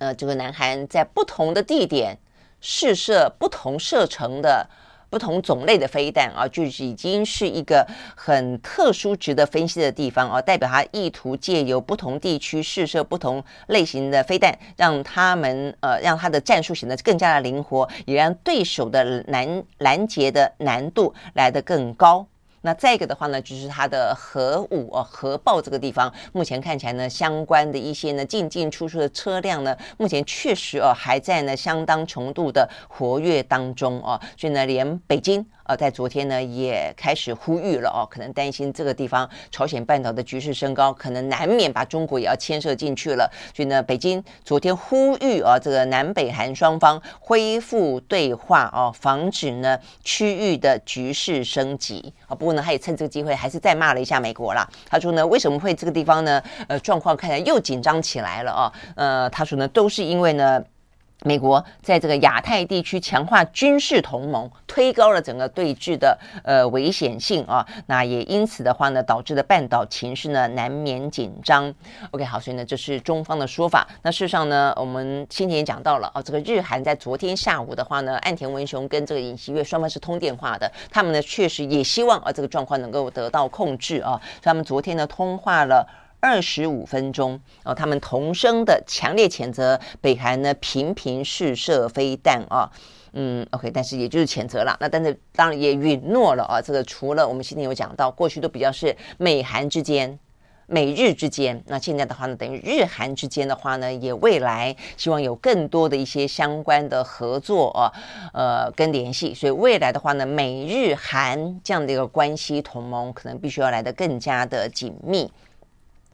呃，这个南韩在不同的地点试射不同射程的。不同种类的飞弹啊，就是已经是一个很特殊、值得分析的地方啊，代表他意图借由不同地区试射不同类型的飞弹，让他们呃让他的战术显得更加的灵活，也让对手的拦拦截的难度来得更高。那再一个的话呢，就是它的核武哦，核爆这个地方，目前看起来呢，相关的一些呢进进出出的车辆呢，目前确实哦还在呢相当程度的活跃当中哦，所以呢，连北京。呃，在昨天呢，也开始呼吁了哦，可能担心这个地方朝鲜半岛的局势升高，可能难免把中国也要牵涉进去了。所以呢，北京昨天呼吁啊，这个南北韩双方恢复对话哦，防止呢区域的局势升级啊。不过呢，他也趁这个机会还是再骂了一下美国啦。他说呢，为什么会这个地方呢？呃，状况看起来又紧张起来了哦。呃，他说呢，都是因为呢。美国在这个亚太地区强化军事同盟，推高了整个对峙的呃危险性啊，那也因此的话呢，导致的半岛情势呢难免紧张。OK，好，所以呢，这是中方的说法。那事实上呢，我们先前也讲到了啊，这个日韩在昨天下午的话呢，岸田文雄跟这个尹锡悦双方是通电话的，他们呢确实也希望啊这个状况能够得到控制啊，所以他们昨天呢通话了。二十五分钟。哦，他们同声的强烈谴责北韩呢频频试射飞弹啊，嗯，OK，但是也就是谴责了，那但是当然也允诺了啊，这个除了我们今天有讲到，过去都比较是美韩之间、美日之间，那现在的话呢，等于日韩之间的话呢，也未来希望有更多的一些相关的合作啊，呃，跟联系，所以未来的话呢，美日韩这样的一个关系同盟，可能必须要来得更加的紧密。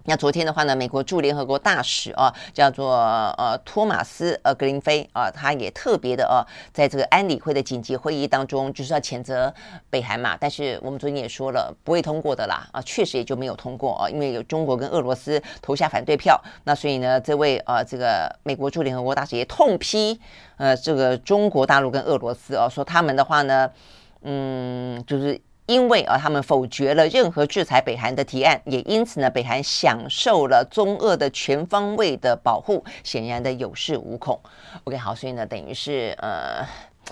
那昨天的话呢，美国驻联合国大使啊，叫做呃托马斯呃格林菲啊，他也特别的啊，在这个安理会的紧急会议当中，就是要谴责北韩嘛。但是我们昨天也说了，不会通过的啦啊，确实也就没有通过啊，因为有中国跟俄罗斯投下反对票。那所以呢，这位呃这个美国驻联合国大使也痛批呃这个中国大陆跟俄罗斯啊，说他们的话呢，嗯，就是。因为啊，他们否决了任何制裁北韩的提案，也因此呢，北韩享受了中俄的全方位的保护，显然的有恃无恐。OK，好，所以呢，等于是呃，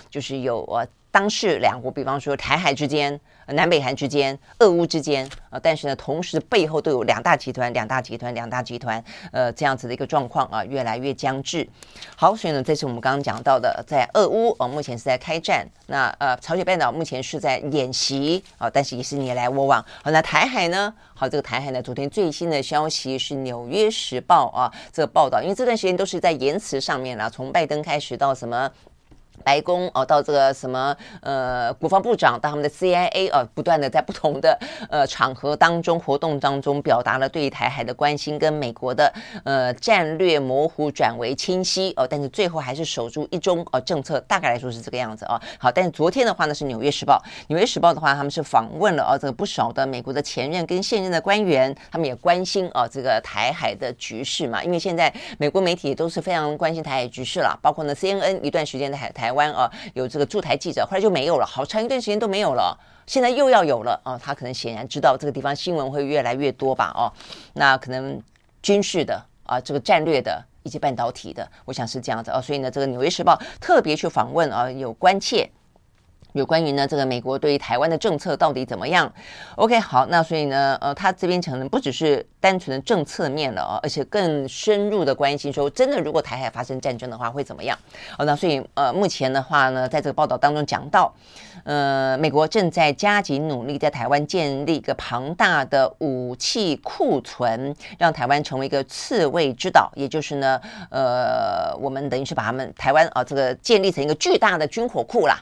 就是有啊。当事两国，比方说台海之间、南北韩之间、俄乌之间，啊，但是呢，同时背后都有两大集团、两大集团、两大集团，呃，这样子的一个状况啊，越来越僵滞。好，所以呢，这是我们刚刚讲到的，在俄乌，呃，目前是在开战，那呃，朝鲜半岛目前是在演习啊，但是也是你来我往。好，那台海呢？好，这个台海呢，昨天最新的消息是《纽约时报》啊，这个报道，因为这段时间都是在言辞上面了，从拜登开始到什么。白宫哦，到这个什么呃，国防部长到他们的 CIA 哦，不断的在不同的呃场合当中活动当中，表达了对于台海的关心跟美国的呃战略模糊转为清晰哦，但是最后还是守住一中哦政策，大概来说是这个样子哦。好，但是昨天的话呢，是《纽约时报》，《纽约时报》的话，他们是访问了哦这个不少的美国的前任跟现任的官员，他们也关心哦这个台海的局势嘛，因为现在美国媒体都是非常关心台海局势了，包括呢 CNN 一段时间的海台。湾啊，有这个驻台记者，后来就没有了，好长一段时间都没有了。现在又要有了啊，他可能显然知道这个地方新闻会越来越多吧？哦，那可能军事的啊，这个战略的以及半导体的，我想是这样子哦。所以呢，这个《纽约时报》特别去访问啊，有关切。有关于呢，这个美国对于台湾的政策到底怎么样？OK，好，那所以呢，呃，他这边可能不只是单纯的政策面了啊，而且更深入的关心说，真的如果台海发生战争的话会怎么样？哦，那所以呃，目前的话呢，在这个报道当中讲到，呃，美国正在加紧努力在台湾建立一个庞大的武器库存，让台湾成为一个刺猬之岛，也就是呢，呃，我们等于是把他们台湾啊这个建立成一个巨大的军火库啦。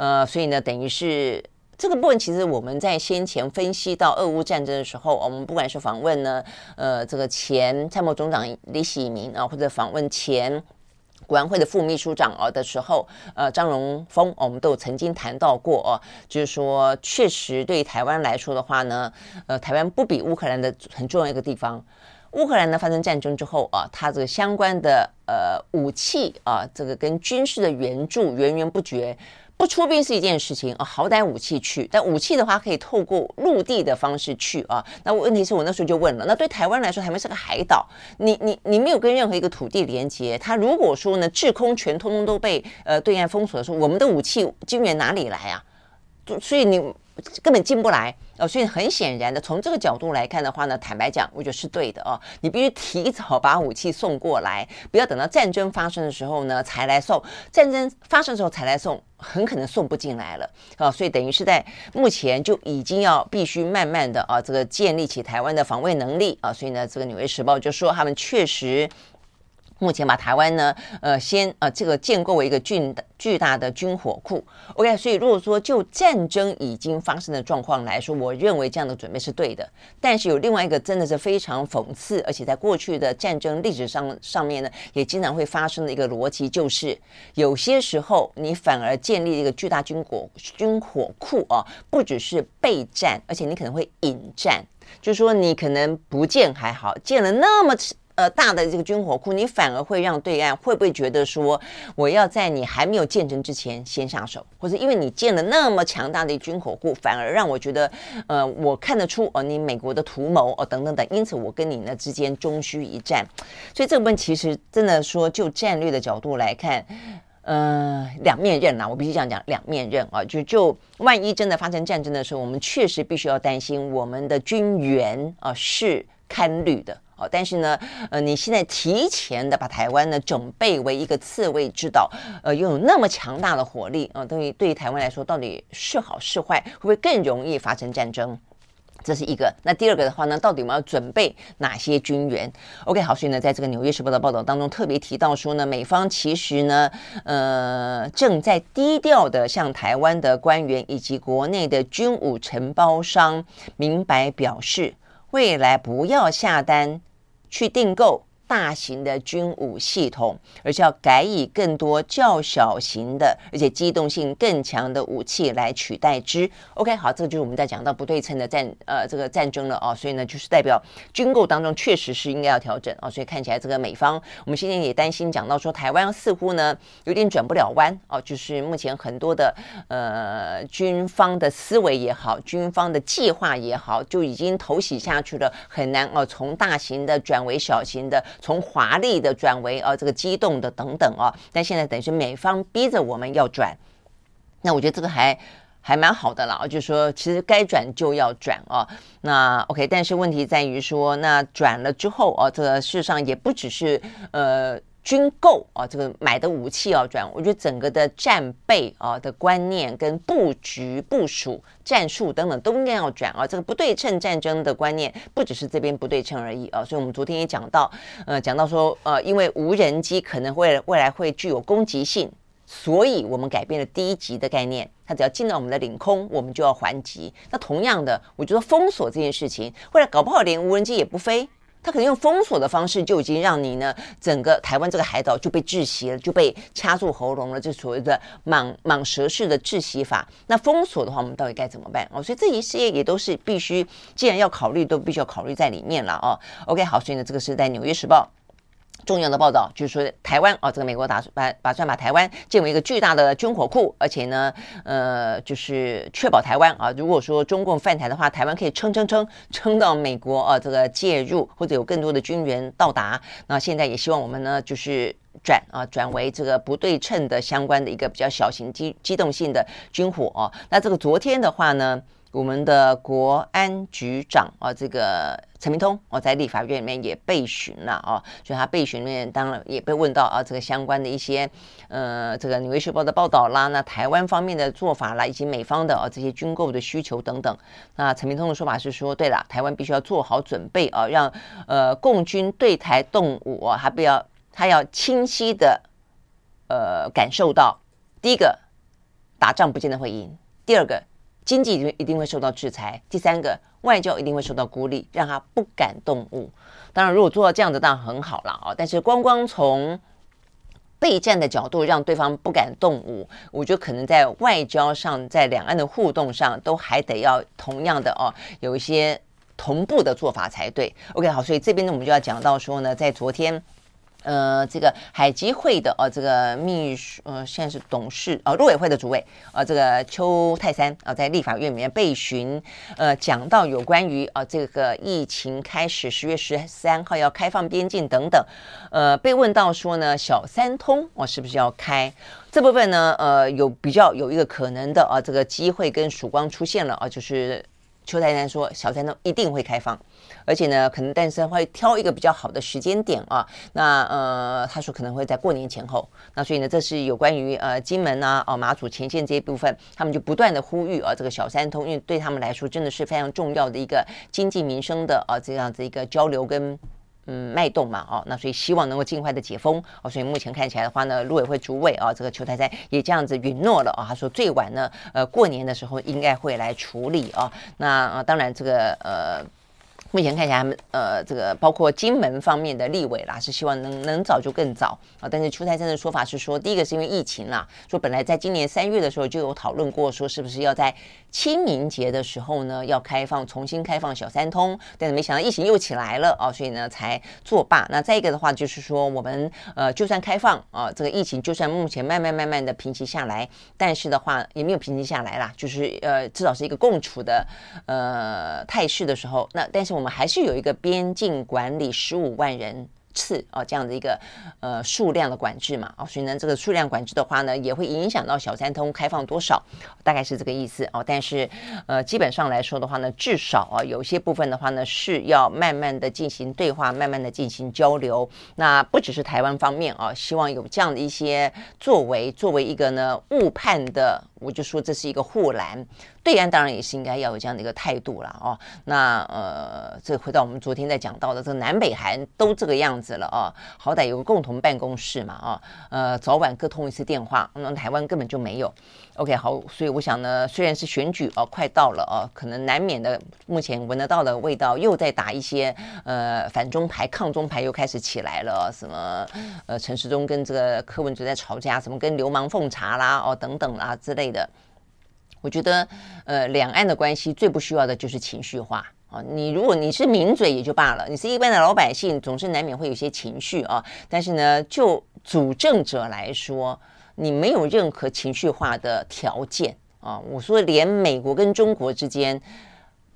呃，所以呢，等于是这个部分，其实我们在先前分析到俄乌战争的时候，我们不管是访问呢，呃，这个前参谋总长李喜明啊，或者访问前国安会的副秘书长啊的时候，呃，张荣丰，我们都曾经谈到过哦，就是说，确实对台湾来说的话呢，呃，台湾不比乌克兰的很重要一个地方。乌克兰呢发生战争之后啊，它这个相关的呃武器啊，这个跟军事的援助源源不绝。不出兵是一件事情啊，好歹武器去，但武器的话可以透过陆地的方式去啊。那问题是我那时候就问了，那对台湾来说，台湾是个海岛，你你你没有跟任何一个土地连接，它如果说呢，制空权通通都被呃对岸封锁的时候，我们的武器军援哪里来啊？所以你。根本进不来哦，所以很显然的，从这个角度来看的话呢，坦白讲，我觉得是对的哦。你必须提早把武器送过来，不要等到战争发生的时候呢才来送。战争发生的时候才来送，很可能送不进来了啊。所以等于是在目前就已经要必须慢慢的啊，这个建立起台湾的防卫能力啊。所以呢，这个《纽约时报》就说他们确实。目前把台湾呢，呃，先呃，这个建构为一个巨巨大的军火库。OK，所以如果说就战争已经发生的状况来说，我认为这样的准备是对的。但是有另外一个真的是非常讽刺，而且在过去的战争历史上上面呢，也经常会发生的一个逻辑，就是有些时候你反而建立一个巨大军火军火库啊，不只是备战，而且你可能会引战，就是说你可能不建还好，建了那么。呃，大的这个军火库，你反而会让对岸会不会觉得说，我要在你还没有建成之前先下手，或者因为你建了那么强大的军火库，反而让我觉得，呃，我看得出哦，你美国的图谋哦，等等等，因此我跟你呢之间终须一战。所以这部分其实真的说，就战略的角度来看，呃，两面刃呐，我必须这样讲，两面刃啊，就就万一真的发生战争的时候，我们确实必须要担心我们的军援啊是堪虑的。哦，但是呢，呃，你现在提前的把台湾呢准备为一个刺猬之岛，呃，拥有那么强大的火力啊，对于对于台湾来说，到底是好是坏？会不会更容易发生战争？这是一个。那第二个的话呢，到底我们要准备哪些军援？OK，好，所以呢，在这个《纽约时报》的报道当中特别提到说呢，美方其实呢，呃，正在低调的向台湾的官员以及国内的军武承包商明白表示，未来不要下单。去订购。大型的军武系统，而是要改以更多较小型的，而且机动性更强的武器来取代之。OK，好，这就是我们在讲到不对称的战呃这个战争了哦，所以呢，就是代表军购当中确实是应该要调整、哦，所以看起来这个美方，我们现在也担心讲到说台湾似乎呢有点转不了弯哦，就是目前很多的呃军方的思维也好，军方的计划也好，就已经投洗下去了，很难哦从大型的转为小型的。从华丽的转为呃这个激动的等等哦，但现在等于是美方逼着我们要转，那我觉得这个还还蛮好的啦，就是说其实该转就要转哦。那 OK，但是问题在于说，那转了之后哦，这个事实上也不只是呃。军购啊，这个买的武器要转，我觉得整个的战备啊的观念跟布局、部署、战术等等都应该要转啊。这个不对称战争的观念不只是这边不对称而已啊。所以我们昨天也讲到，呃，讲到说，呃，因为无人机可能会未来会具有攻击性，所以我们改变了第一级的概念，它只要进到我们的领空，我们就要还击。那同样的，我觉得封锁这件事情，未来搞不好连无人机也不飞。他可能用封锁的方式就已经让你呢，整个台湾这个海岛就被窒息了，就被掐住喉咙了，这所谓的蟒蟒蛇式的窒息法。那封锁的话，我们到底该怎么办？哦，所以这一系列也都是必须，既然要考虑，都必须要考虑在里面了哦。OK，好，所以呢，这个是在《纽约时报》。重要的报道就是说，台湾啊，这个美国打算把打算把台湾建为一个巨大的军火库，而且呢，呃，就是确保台湾啊，如果说中共犯台的话，台湾可以撑撑撑撑到美国啊这个介入或者有更多的军援到达。那现在也希望我们呢，就是转啊转为这个不对称的相关的一个比较小型机机动性的军火啊。那这个昨天的话呢，我们的国安局长啊，这个陈明通，我在立法院里面也被询了啊，所以他被询里面当然也被问到啊，这个相关的一些呃，这个《纽约时报》的报道啦，那台湾方面的做法啦，以及美方的啊这些军购的需求等等。那陈明通的说法是说，对了，台湾必须要做好准备啊，让呃共军对台动武啊，还不要他要清晰的呃感受到，第一个打仗不见得会赢，第二个。经济一定会受到制裁。第三个，外交一定会受到孤立，让他不敢动武。当然，如果做到这样子，当然很好了啊。但是，光光从备战的角度让对方不敢动武，我觉得可能在外交上，在两岸的互动上，都还得要同样的哦，有一些同步的做法才对。OK，好，所以这边呢，我们就要讲到说呢，在昨天。呃，这个海基会的呃、哦，这个秘书呃，现在是董事呃，陆委会的主委呃，这个邱泰山啊、呃，在立法院里面被询，呃，讲到有关于啊、呃，这个疫情开始十月十三号要开放边境等等，呃，被问到说呢，小三通我、哦、是不是要开这部分呢？呃，有比较有一个可能的啊、呃，这个机会跟曙光出现了啊、呃，就是邱泰三说小三通一定会开放。而且呢，可能但是会挑一个比较好的时间点啊。那呃，他说可能会在过年前后。那所以呢，这是有关于呃金门啊、哦马祖前线这一部分，他们就不断的呼吁啊，这个小三通，因为对他们来说真的是非常重要的一个经济民生的啊这样子一个交流跟嗯脉动嘛。哦，那所以希望能够尽快的解封。哦，所以目前看起来的话呢，陆委会主委啊，这个邱泰三也这样子允诺了啊。他说最晚呢，呃，过年的时候应该会来处理啊。那呃，当然这个呃。目前看起来他们，呃，这个包括金门方面的立委啦，是希望能能早就更早啊。但是邱泰三的说法是说，第一个是因为疫情啦，说本来在今年三月的时候就有讨论过，说是不是要在清明节的时候呢，要开放重新开放小三通，但是没想到疫情又起来了啊，所以呢才作罢。那再一个的话就是说，我们呃就算开放啊，这个疫情就算目前慢慢慢慢的平息下来，但是的话也没有平息下来啦，就是呃至少是一个共处的呃态势的时候，那但是我。们还是有一个边境管理十五万人次啊，这样的一个呃数量的管制嘛啊，所以呢，这个数量管制的话呢，也会影响到小三通开放多少，大概是这个意思哦。但是呃，基本上来说的话呢，至少啊，有些部分的话呢，是要慢慢的进行对话，慢慢的进行交流。那不只是台湾方面啊，希望有这样的一些作为，作为一个呢误判的，我就说这是一个护栏。对岸当然也是应该要有这样的一个态度了哦。那呃，这回到我们昨天在讲到的这个南北韩都这个样子了哦，好歹有个共同办公室嘛哦，呃，早晚各通一次电话。那台湾根本就没有。OK，好，所以我想呢，虽然是选举哦快到了哦，可能难免的，目前闻得到的味道又在打一些呃反中牌、抗中牌又开始起来了。什么呃陈时中跟这个柯文哲在吵架，什么跟流氓奉茶啦哦等等啦之类的。我觉得，呃，两岸的关系最不需要的就是情绪化啊。你如果你是名嘴也就罢了，你是一般的老百姓，总是难免会有些情绪啊。但是呢，就主政者来说，你没有任何情绪化的条件啊。我说，连美国跟中国之间，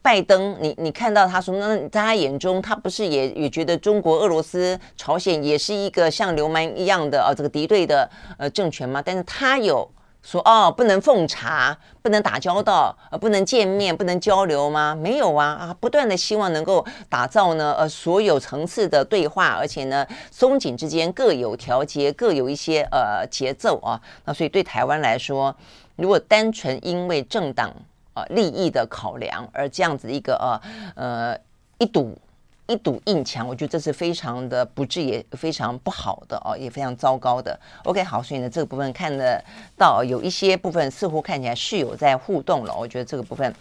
拜登，你你看到他说，那在他眼中，他不是也也觉得中国、俄罗斯、朝鲜也是一个像流氓一样的啊，这个敌对的呃政权吗？但是他有。说哦，不能奉茶，不能打交道，呃，不能见面，不能交流吗？没有啊啊！不断的希望能够打造呢，呃，所有层次的对话，而且呢，松紧之间各有调节，各有一些呃节奏啊。那所以对台湾来说，如果单纯因为政党呃利益的考量而这样子一个呃呃一堵。一堵硬墙，我觉得这是非常的不智，也非常不好的哦，也非常糟糕的。OK，好，所以呢，这个部分看得到有一些部分似乎看起来是有在互动了。我觉得这个部分，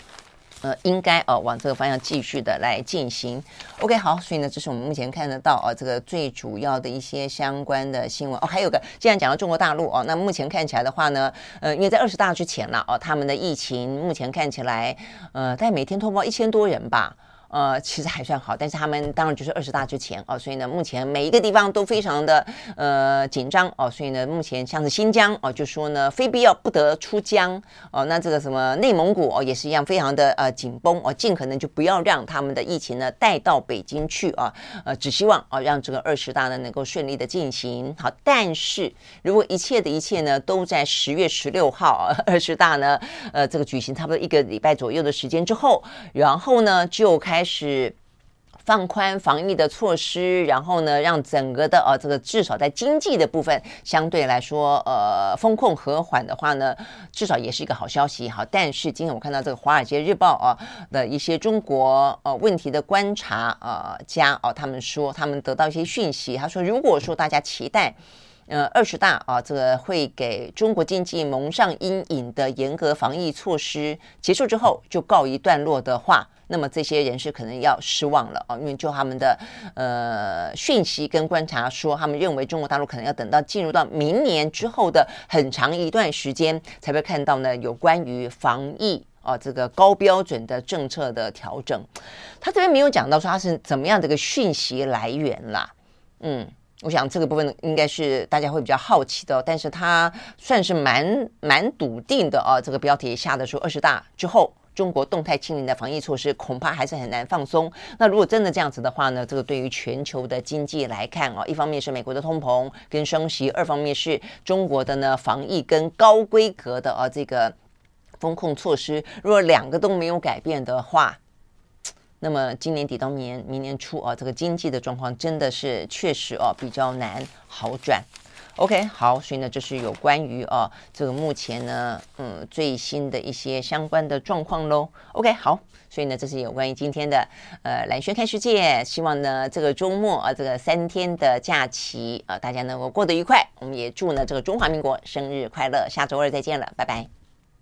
呃，应该哦往这个方向继续的来进行。OK，好，所以呢，这是我们目前看得到啊，这个最主要的一些相关的新闻哦。还有个，既然讲到中国大陆哦，那目前看起来的话呢，呃，因为在二十大之前了哦，他们的疫情目前看起来，呃，大概每天通报一千多人吧。呃，其实还算好，但是他们当然就是二十大之前哦，所以呢，目前每一个地方都非常的呃紧张哦，所以呢，目前像是新疆哦，就说呢，非必要不得出疆哦，那这个什么内蒙古哦，也是一样非常的呃紧绷哦，尽可能就不要让他们的疫情呢带到北京去啊，呃，只希望啊让这个二十大呢能够顺利的进行好，但是如果一切的一切呢都在十月十六号二十大呢呃这个举行差不多一个礼拜左右的时间之后，然后呢就开。开始放宽防疫的措施，然后呢，让整个的呃这个至少在经济的部分相对来说呃风控和缓的话呢，至少也是一个好消息。好，但是今天我看到这个《华尔街日报》啊的一些中国呃问题的观察呃家哦，他们说他们得到一些讯息，他说如果说大家期待呃二十大啊这个会给中国经济蒙上阴影的严格防疫措施结束之后就告一段落的话。那么这些人是可能要失望了啊，因为就他们的呃讯息跟观察说，他们认为中国大陆可能要等到进入到明年之后的很长一段时间，才会看到呢有关于防疫啊这个高标准的政策的调整。他这边没有讲到说他是怎么样的一个讯息来源啦，嗯。我想这个部分应该是大家会比较好奇的，但是他算是蛮蛮笃定的啊。这个标题下的说，二十大之后，中国动态清零的防疫措施恐怕还是很难放松。那如果真的这样子的话呢，这个对于全球的经济来看啊，一方面是美国的通膨跟升息，二方面是中国的呢防疫跟高规格的啊这个风控措施，如果两个都没有改变的话。那么今年底到明年明年初啊，这个经济的状况真的是确实哦、比较难好转。OK，好，所以呢，这是有关于啊这个目前呢嗯最新的一些相关的状况喽。OK，好，所以呢，这是有关于今天的呃蓝轩看世界。希望呢这个周末啊这个三天的假期啊大家能够过得愉快。我们也祝呢这个中华民国生日快乐。下周二再见了，拜拜。